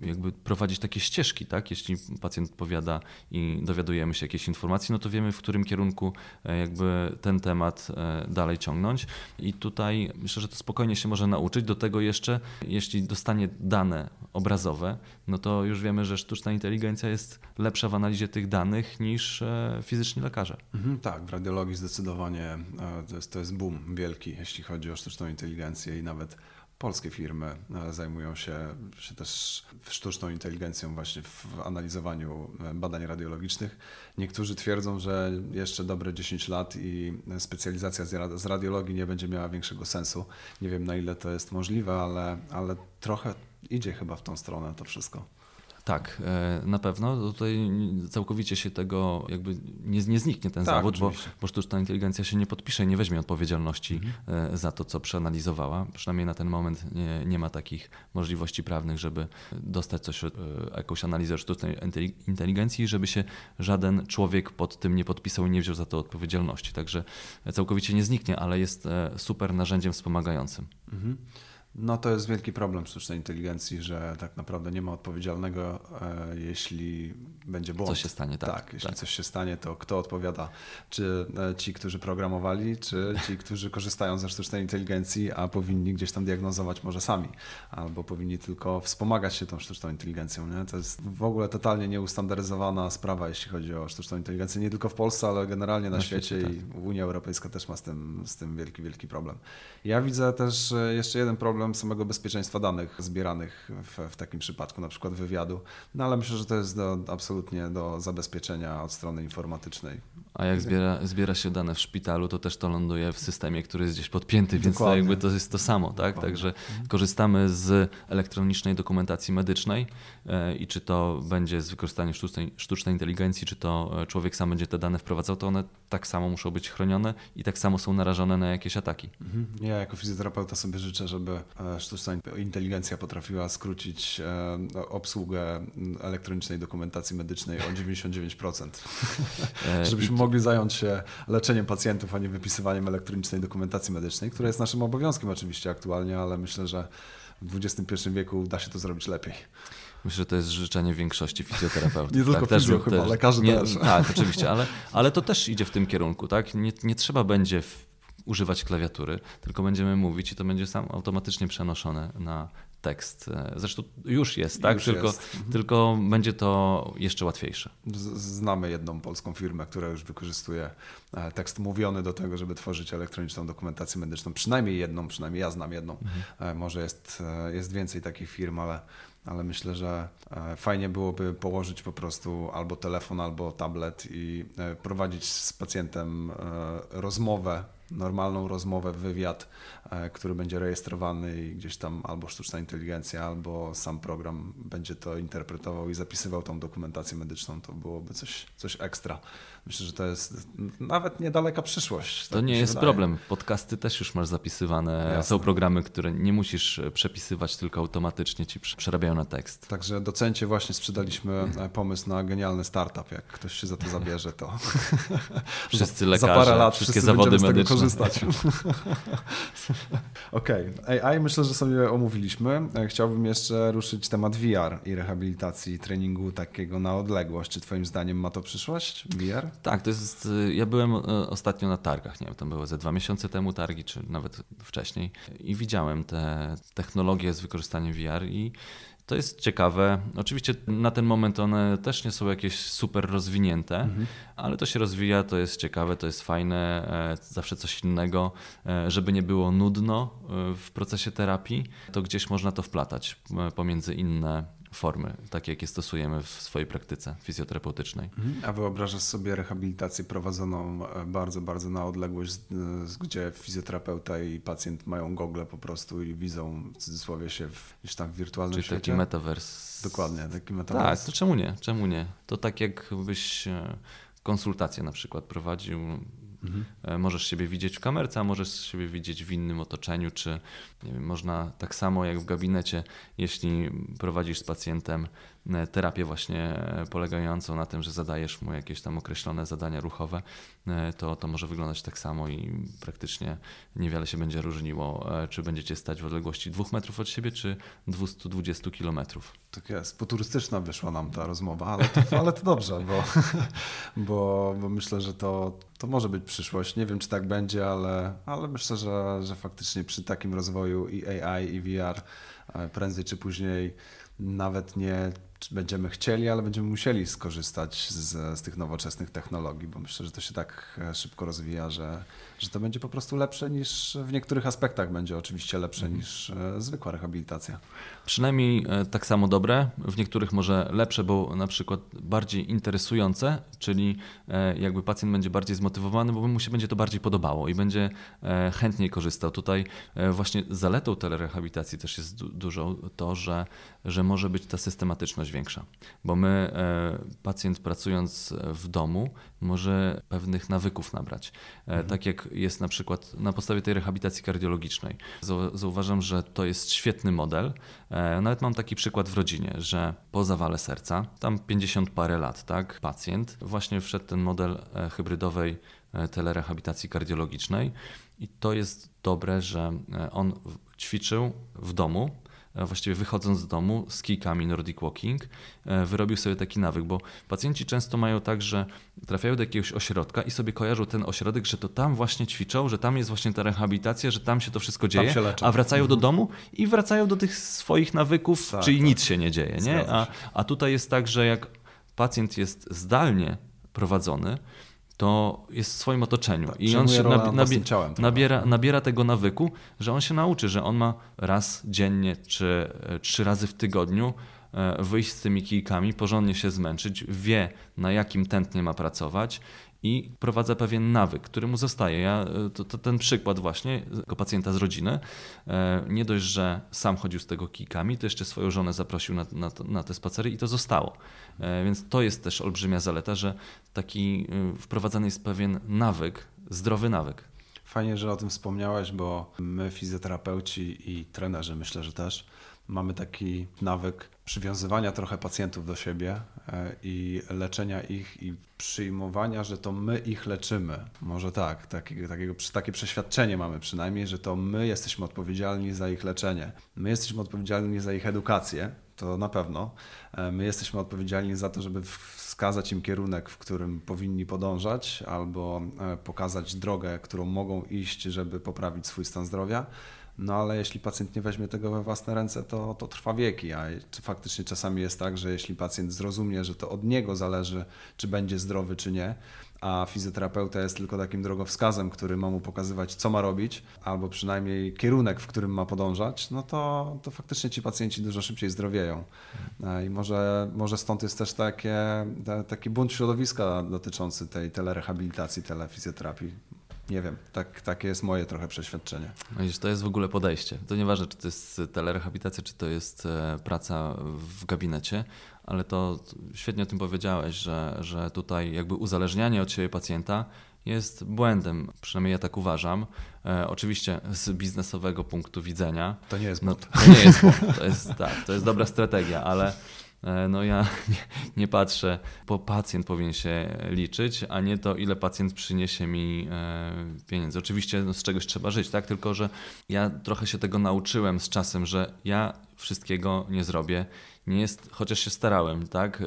jakby prowadzić takie ścieżki, tak? Jeśli pacjent powiada i dowiadujemy się jakiejś informacji, no to wiemy, w którym kierunku e, jakby ten temat e, dalej ciągnąć. I tutaj myślę, że to spokojnie się może nauczyć. Do tego jeszcze, jeśli dostanie dane obrazowe, no to już wiemy, że sztuczna inteligencja jest lepsza w analizie tych danych niż e, fizyczni lekarze. Mhm, tak, w radiologii zdecydowanie e, to jest, to jest boom wielki, jeśli chodzi o sztuczną inteligencję i nawet polskie firmy e, zajmują się, się też sztuczną inteligencją właśnie w analizowaniu badań radiologicznych. Niektórzy twierdzą, że jeszcze dobre 10 lat i specjalizacja z radiologii nie będzie miała większego sensu. Nie wiem na ile to jest możliwe, ale, ale trochę idzie chyba w tą stronę to wszystko. Tak, e, na pewno. Tutaj całkowicie się tego jakby nie, nie zniknie ten tak, zawód, bo, bo, sztuczna inteligencja się nie podpisze i nie weźmie odpowiedzialności mhm. E, za to, co przeanalizowała. Przynajmniej na ten moment nie, nie ma takich możliwości prawnych, żeby dostać coś, e, jakąś analizę sztucznej inteligencji, żeby się żaden człowiek pod tym nie podpisał i nie wziął za to odpowiedzialności. Także całkowicie nie zniknie, ale jest super narzędziem wspomagającym. Mhm. No to jest wielki problem sztucznej inteligencji, że tak naprawdę nie ma odpowiedzialnego, e, jeśli będzie błąd. Co się stanie, tak. Tak, jeśli tak. coś się stanie, to kto odpowiada? Czy e, ci, którzy programowali, czy ci, którzy korzystają ze sztucznej inteligencji, a powinni gdzieś tam diagnozować może sami, albo powinni tylko wspomagać się tą sztuczną inteligencją. Nie? To jest w ogóle totalnie nieustandaryzowana sprawa, jeśli chodzi o sztuczną inteligencję, nie tylko w Polsce, ale generalnie na, na świecie, świecie tak. i Unia Europejska też ma z tym, z tym wielki, wielki problem. Ja widzę też e, jeszcze jeden problem, problem samego bezpieczeństwa danych zbieranych w, w takim przypadku, na przykład wywiadu. No ale myślę, że to jest do, absolutnie do zabezpieczenia od strony informatycznej. A jak zbiera, zbiera się dane w szpitalu, to też to ląduje w systemie, który jest gdzieś podpięty, więc to jakby to jest to samo, tak? Dokładnie. Także korzystamy z elektronicznej dokumentacji medycznej e, i czy to będzie z wykorzystaniem sztucznej, sztucznej inteligencji, czy to e, człowiek sam będzie te dane wprowadzał, to one tak samo muszą być chronione i tak samo są narażone na jakieś ataki. Mhm. Ja jako fizjoterapeuta sobie życzę, żeby E, sztuczna inteligencja potrafiła skrócić obsługę elektronicznej dokumentacji medycznej o 99%. E, (laughs) Żebyśmy mogli zająć się leczeniem pacjentów, a nie wypisywaniem elektronicznej dokumentacji medycznej, która jest naszym obowiązkiem oczywiście aktualnie, ale myślę, że w XXI wieku da się to zrobić lepiej. Myślę, że to jest życzenie większości fizjoterapeutów. (laughs) Nie tylko tak, fizjo, też, chyba, lekarze nie, też. Tak, oczywiście, ale, ale to też idzie w tym kierunku. Tak? Nie, nie trzeba będzie używać klawiatury, tylko będziemy mówić i to będzie sam automatycznie przenoszone na tekst. E, zresztą już jest, tak? Już tylko, jest. Mhm. tylko będzie to jeszcze łatwiejsze. Znamy jedną polską firmę, która już wykorzystuje e, tekst mówiony do tego, żeby tworzyć elektroniczną dokumentację medyczną. Przynajmniej jedną, przynajmniej ja znam jedną. Mhm. E, może jest, jest więcej takich firm, ale ale myślę, że fajnie byłoby położyć po prostu albo telefon, albo tablet i prowadzić z pacjentem rozmowę normalną rozmowę, wywiad, e, który będzie rejestrowany i gdzieś tam albo sztuczna inteligencja, albo sam program będzie to interpretował i zapisywał tą dokumentację medyczną, to byłoby coś, coś ekstra. Myślę, że to jest nawet niedaleka przyszłość. To tak nie jest wydaje. problem. Podcasty też już masz zapisywane. Jasne. Są programy, które nie musisz przepisywać, tylko automatycznie ci przerabiają na tekst. Także docencie właśnie sprzedaliśmy e, pomysł na genialny startup. Jak ktoś się za to (laughs) zabierze, to wszyscy (laughs) lekarze, za parę lat wszystkie zawody medyczne korzystać. (laughs) Okej, okay. AI myślę, że sobie omówiliśmy. E, chciałbym jeszcze ruszyć temat VR i rehabilitacji treningu takiego na odległość. Czy twoim zdaniem ma to przyszłość, VR? Tak, to jest, y, ja byłem e, ostatnio na targach, nie wiem, to było ze dwa miesiące temu targi, czy nawet wcześniej i widziałem te technologie z wykorzystaniem VR i to jest ciekawe. Oczywiście na ten moment one też nie są jakieś super rozwinięte, mhm. ale to się rozwija, to jest ciekawe, to jest fajne, e, zawsze coś innego, e, żeby nie było nudno w procesie terapii, to gdzieś można to wplatać pomiędzy inne formy, takie jakie stosujemy w swojej praktyce fizjoterapeutycznej. Mhm. A wyobrażasz sobie rehabilitację prowadzoną e, bardzo, bardzo na odległość, gdzie fizjoterapeuta i pacjent mają gogle po prostu i widzą w cudzysłowie się w, gdzieś tam w wirtualnym Czyli świecie? taki metavers. Dokładnie, taki metavers. Tak, to czemu nie? Czemu nie? To tak jakbyś e, konsultację na przykład prowadził Mhm. Możesz siebie widzieć w kamerce, a możesz siebie widzieć w innym otoczeniu, czy wiem, można tak samo jak w gabinecie, jeśli prowadzisz z pacjentem terapię właśnie e, polegającą na tym, że zadajesz mu jakieś tam określone zadania ruchowe, e, to, to może wyglądać tak samo i praktycznie niewiele się będzie różniło, czy będziecie stać w odległości dwóch metrów od siebie, czy 220 kilometrów. Tak jest, poturystyczna wyszła nam ta rozmowa, ale to, (laughs) ale to dobrze, bo, (laughs) bo, bo myślę, że to, to może być przyszłość. Nie wiem, czy tak będzie, ale, ale myślę, że, że faktycznie przy takim rozwoju i AI, i VR prędzej czy później nawet nie będziemy chcieli, ale będziemy musieli skorzystać z, z tych nowoczesnych technologii, bo myślę, że to się tak e, szybko rozwija, że, że to będzie po prostu lepsze niż w niektórych aspektach będzie oczywiście lepsze mhm. niż e, zwykła rehabilitacja. Przynajmniej e, tak samo dobre, w niektórych może lepsze, bo na przykład bardziej interesujące, czyli jakby pacjent będzie bardziej zmotywowany, bo mu się będzie to bardziej podobało i będzie chętniej korzystał. Tutaj właśnie zaletą telerehabilitacji też jest dużo to, że, że może być ta systematyczność większa, bo my, e, pacjent pracując w domu, może pewnych nawyków nabrać. E, mhm. Tak jak jest na przykład na podstawie tej rehabilitacji kardiologicznej. Zauważam, że to jest świetny model. E, nawet mam taki przykład w rodzinie, że po zawale serca, tam 50 parę lat, tak, pacjent, właśnie wszedł ten model hybrydowej telerehabilitacji kardiologicznej i to jest dobre, że on ćwiczył w domu, E, właściwie wychodząc z domu z kijkami Nordic Walking, e, wyrobił sobie taki nawyk, bo pacjenci często mają tak, że trafiają do jakiegoś ośrodka i sobie kojarzą ten ośrodek, że to tam właśnie ćwiczą, że tam jest właśnie ta rehabilitacja, że tam się to wszystko dzieje, a wracają do mhm. domu i wracają do tych swoich nawyków, tak, czyli tak. nic się nie dzieje. Nie? A, a tutaj jest tak, że jak pacjent jest zdalnie prowadzony, to jest w swoim otoczeniu. Tak, I on się nabi ciałem, nabiera, nabiera tego nawyku, że on się nauczy, że on ma raz dziennie czy e, trzy razy w tygodniu e, wyjść z tymi kijkami, porządnie się zmęczyć, wie na jakim tętnie ma pracować i prowadza pewien nawyk, który mu zostaje. Ja, e, to, to, ten przykład właśnie tego pacjenta z rodziny, e, nie dość, że sam chodził z tego kijkami, to jeszcze swoją żonę zaprosił na, na, na te spacery i to zostało. E, więc to jest też olbrzymia zaleta, że taki wprowadzany jest pewien nawyk, zdrowy nawyk. Fajnie, że o tym wspomniałeś, bo my fizjoterapeuci i trenerzy myślę, że też mamy taki nawyk przywiązywania trochę pacjentów do siebie i leczenia ich i przyjmowania, że to my ich leczymy. Może tak, takiego, takiego, takie przeświadczenie mamy przynajmniej, że to my jesteśmy odpowiedzialni za ich leczenie. My jesteśmy odpowiedzialni za ich edukację, to na pewno. E, my jesteśmy odpowiedzialni za to, żeby wskazać im kierunek, w którym powinni podążać, albo e, pokazać drogę, którą mogą iść, żeby poprawić swój stan zdrowia. No ale jeśli pacjent nie weźmie tego we własne ręce, to, to trwa wieki. A faktycznie czasami jest tak, że jeśli pacjent zrozumie, że to od niego zależy, czy będzie zdrowy, czy nie, a fizjoterapeuta jest tylko takim drogowskazem, który ma mu pokazywać, co ma robić, albo przynajmniej kierunek, w którym ma podążać, no to, to faktycznie ci pacjenci dużo szybciej zdrowieją. E, I może, może stąd jest też takie, taki bunt środowiska dotyczący tej telerehabilitacji, telefizjoterapii. Nie wiem, tak, takie jest moje trochę przeświadczenie. No to jest w ogóle podejście. To nieważne, czy to jest telerehabilitacja, czy to jest e, praca w gabinecie, ale to świetnie o tym powiedziałeś, że, że tutaj jakby uzależnianie od siebie pacjenta jest błędem, przynajmniej ja tak uważam. E, oczywiście z biznesowego punktu widzenia. To nie jest błąd. No, to nie jest błąd, to jest, tak, to jest dobra strategia, ale E, no ja (laughs) nie, nie, patrzę, bo pacjent powinien się liczyć, a nie to, ile pacjent przyniesie mi e, pieniędzy. Oczywiście no, z czegoś trzeba żyć, tak? Tylko, że ja trochę się tego nauczyłem z czasem, że ja wszystkiego nie zrobię. Nie jest, chociaż się starałem, tak? E,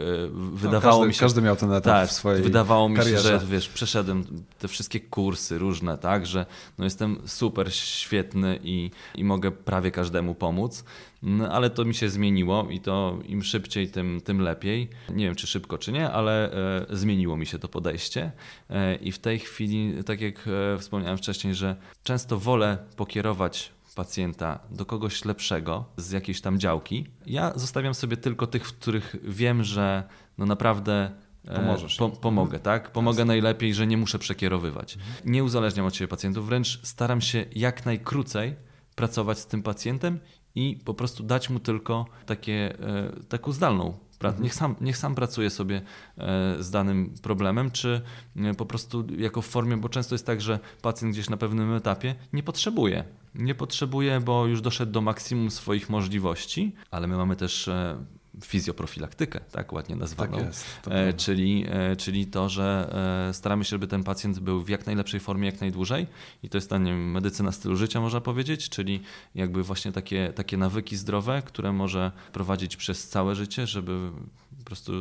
wydawało no, każdy, mi się. Każdy miał ten etap tak, w swojej Wydawało mi karierze. się, że wiesz, przeszedłem te wszystkie kursy różne, tak? Że no jestem super świetny i, i mogę prawie każdemu pomóc. No, ale to mi się zmieniło i to im szybciej, tym, tym lepiej. Nie wiem, czy szybko, czy nie, ale e, zmieniło mi się to podejście. E, I w tej chwili, tak jak e, wspomniałem wcześniej, że często wolę pokierować pacjenta do kogoś lepszego z jakiejś tam działki. Ja zostawiam sobie tylko tych, w których wiem, że no naprawdę Pomożesz. Po, pomogę, tak? Pomogę Jasne. najlepiej, że nie muszę przekierowywać. Nie uzależniam od siebie pacjentów, wręcz staram się jak najkrócej pracować z tym pacjentem i po prostu dać mu tylko takie, e, taką zdalną pracę. Mhm. Niech sam, niech sam pracuje sobie e, z danym problemem, czy e, po prostu jako w formie, bo często jest tak, że pacjent gdzieś na pewnym etapie nie potrzebuje. Nie potrzebuje, bo już doszedł do maksimum swoich możliwości, ale my mamy też fizjoprofilaktykę, tak ładnie nazwaną. Tak jest, e, czyli, e, czyli to, że e, staramy się, żeby ten pacjent był w jak najlepszej formie, jak najdłużej. I to jest ta nie medycyna stylu życia, można powiedzieć, czyli jakby właśnie takie, takie nawyki zdrowe, które może prowadzić przez całe życie, żeby po prostu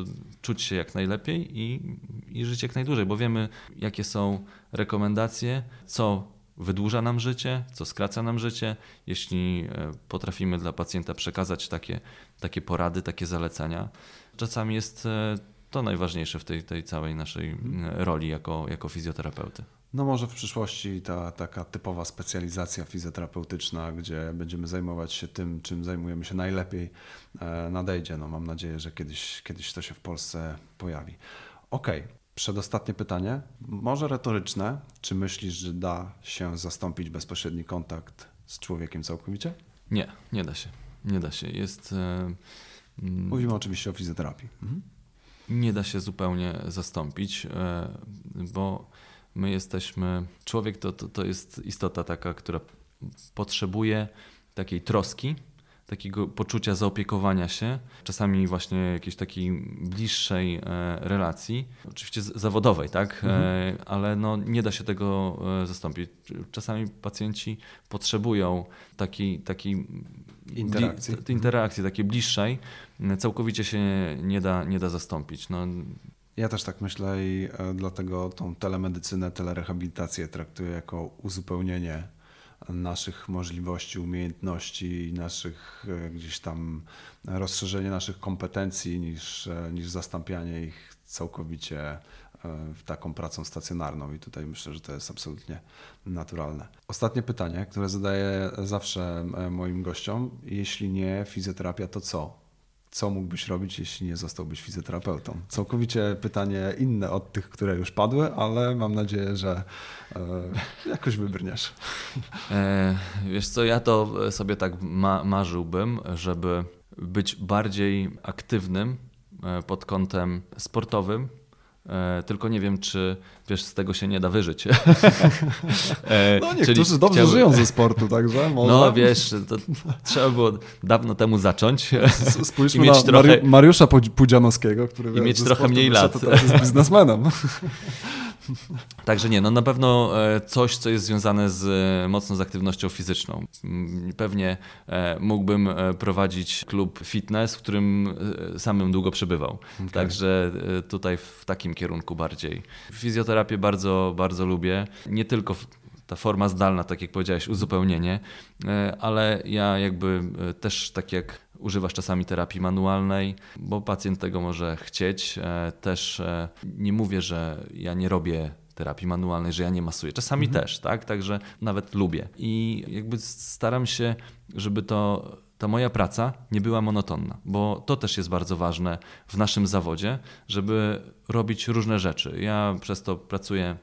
czuć się jak najlepiej i, i żyć jak najdłużej, bo wiemy, jakie są rekomendacje, co wydłuża nam życie, co skraca nam życie. Jeśli e, potrafimy dla pacjenta przekazać takie, takie porady, takie zalecenia, czasami jest e, to najważniejsze w tej, tej całej naszej roli jako, jako fizjoterapeuty. No może w przyszłości ta taka typowa specjalizacja fizjoterapeutyczna, gdzie będziemy zajmować się tym, czym zajmujemy się najlepiej, e, nadejdzie. No mam nadzieję, że kiedyś, kiedyś to się w Polsce pojawi. Okej, okay. Przedostatnie pytanie, może retoryczne. Czy myślisz, że da się zastąpić bezpośredni kontakt z człowiekiem całkowicie? Nie, nie da się. Nie da się. Jest. E, mm, Mówimy oczywiście o fizjoterapii. Mhm. Nie da się zupełnie zastąpić, e, bo my jesteśmy. Człowiek to, to, to jest istota taka, która potrzebuje takiej troski, takiego poczucia zaopiekowania się, czasami właśnie jakiejś takiej bliższej e, relacji, oczywiście zawodowej, tak, e, mhm. ale no nie da się tego e, zastąpić. Czasami pacjenci potrzebują takiej, takiej interakcji. Bli, interakcji takiej bliższej, całkowicie się nie da, nie da zastąpić. No, ja też tak myślę i dlatego tą telemedycynę, telerehabilitację traktuję jako uzupełnienie naszych możliwości, umiejętności, naszych e, gdzieś tam rozszerzenie naszych kompetencji niż, e, niż zastąpianie ich całkowicie e, taką pracą stacjonarną i tutaj myślę, że to jest absolutnie naturalne. Ostatnie pytanie, które zadaję zawsze moim gościom. Jeśli nie fizjoterapia, to co? Co mógłbyś robić, jeśli nie zostałbyś fizjoterapeutą? Całkowicie pytanie inne od tych, które już padły, ale mam nadzieję, że e, jakoś wybrniesz. E, wiesz co, ja to sobie tak ma marzyłbym, żeby być bardziej aktywnym e, pod kątem sportowym, tylko nie wiem, czy wiesz, z tego się nie da wyżyć. (laughs) E, no niektórzy Czyli dobrze chciałby... żyją ze sportu, także może. No wiesz, to trzeba było dawno temu zacząć. Spójrzmy na trochę... Mariusza Pudzianowskiego, który I mieć trochę mniej lat. Jest biznesmenem. (laughs) (laughs) Także nie, no na pewno e, coś, co jest związane z, e, mocno z aktywnością fizyczną. Mm, pewnie e, mógłbym prowadzić klub fitness, w którym samym długo przebywał. Okay. Także tutaj w takim kierunku bardziej. Fizjoterapię bardzo, bardzo lubię. Nie tylko ta forma zdalna, tak jak powiedziałeś, uzupełnienie, ale ja jakby też tak jak używasz czasami terapii manualnej, bo pacjent tego może chcieć. E, też e, nie mówię, że ja nie robię terapii manualnej, że ja nie masuję. Czasami mhm. też, tak? Także nawet lubię. I jakby staram się, żeby to ta moja praca nie była monotonna, bo to też jest bardzo ważne w naszym zawodzie, żeby robić różne rzeczy. Ja przez to pracuję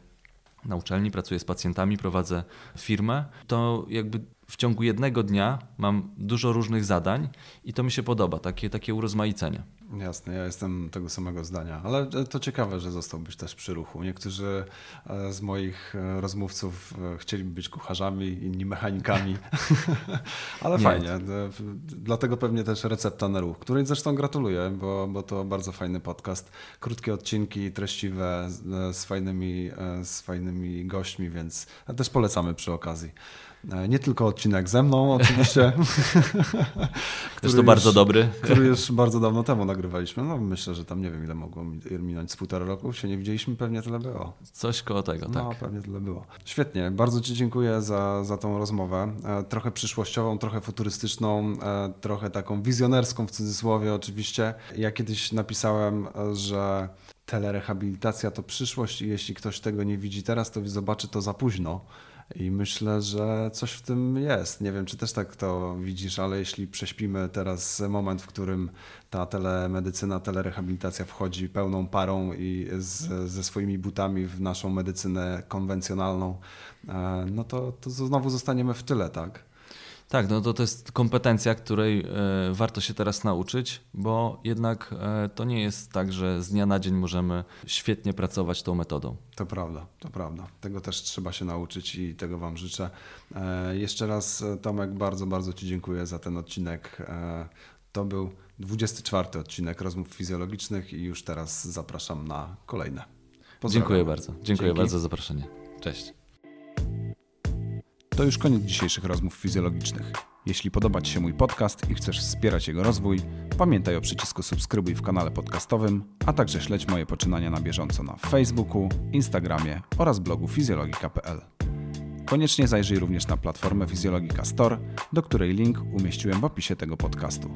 na uczelni, pracuję z pacjentami, prowadzę firmę. To jakby w ciągu jednego dnia mam dużo różnych zadań i to mi się podoba, takie, takie urozmaicenie. Jasne, ja jestem tego samego zdania, ale to ciekawe, że zostałbyś też przy ruchu. Niektórzy e, z moich e, rozmówców e, chcieliby być kucharzami, inni mechanikami, (laughs) ale Nie. fajnie. Dlatego pewnie też recepta na ruch, której zresztą gratuluję, bo, bo to bardzo fajny podcast. Krótkie odcinki, treściwe, z fajnymi, z fajnymi gośćmi, więc też polecamy przy okazji. E, nie tylko odcinek ze mną, oczywiście. (laughs) który to bardzo dobry. Który już bardzo dawno temu nagrywaliśmy. No myślę, że tam nie wiem, ile mogło minąć z półtora roku. Się nie widzieliśmy, pewnie tyle było. Coś koło tego, no, tak. No, pewnie tyle było. Świetnie, bardzo Ci dziękuję za, za tą rozmowę. E, trochę przyszłościową, trochę futurystyczną, e, trochę taką wizjonerską w cudzysłowie oczywiście. Ja kiedyś napisałem, że telerehabilitacja to przyszłość i jeśli ktoś tego nie widzi teraz, to zobaczy to za późno. I myślę, że coś w tym jest. Nie wiem, czy też tak to widzisz, ale jeśli prześpimy teraz moment, w którym ta telemedycyna, telerehabilitacja wchodzi pełną parą i z, ze swoimi butami w naszą medycynę konwencjonalną, e, no to, to znowu zostaniemy w tyle, tak? Tak, no to, to jest kompetencja, której e, warto się teraz nauczyć, bo jednak e, to nie jest tak, że z dnia na dzień możemy świetnie pracować tą metodą. To prawda, to prawda. Tego też trzeba się nauczyć i tego Wam życzę. E, jeszcze raz, Tomek, bardzo, bardzo Ci dziękuję za ten odcinek. To był 24 odcinek rozmów fizjologicznych i już teraz zapraszam na kolejne. Dziękuję bardzo. Dziękuję Dzięki. bardzo za zaproszenie. Cześć. To już koniec dzisiejszych rozmów fizjologicznych. Jeśli podoba Ci się mój podcast i chcesz wspierać jego rozwój, pamiętaj o przycisku subskrybuj w kanale podcastowym, a także śledź moje poczynania na bieżąco na Facebooku, Instagramie oraz blogu fizjologika.pl. Koniecznie zajrzyj również na platformę Fizjologika Store, do której link umieściłem w opisie tego podcastu.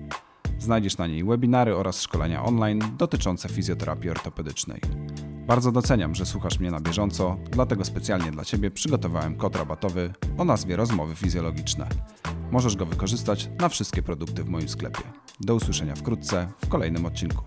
Znajdziesz na niej webinary oraz szkolenia online dotyczące fizjoterapii ortopedycznej. Bardzo doceniam, że słuchasz mnie na bieżąco, dlatego specjalnie dla Ciebie przygotowałem kod rabatowy o nazwie Rozmowy Fizjologiczne. Możesz go wykorzystać na wszystkie produkty w moim sklepie. Do usłyszenia wkrótce w kolejnym odcinku.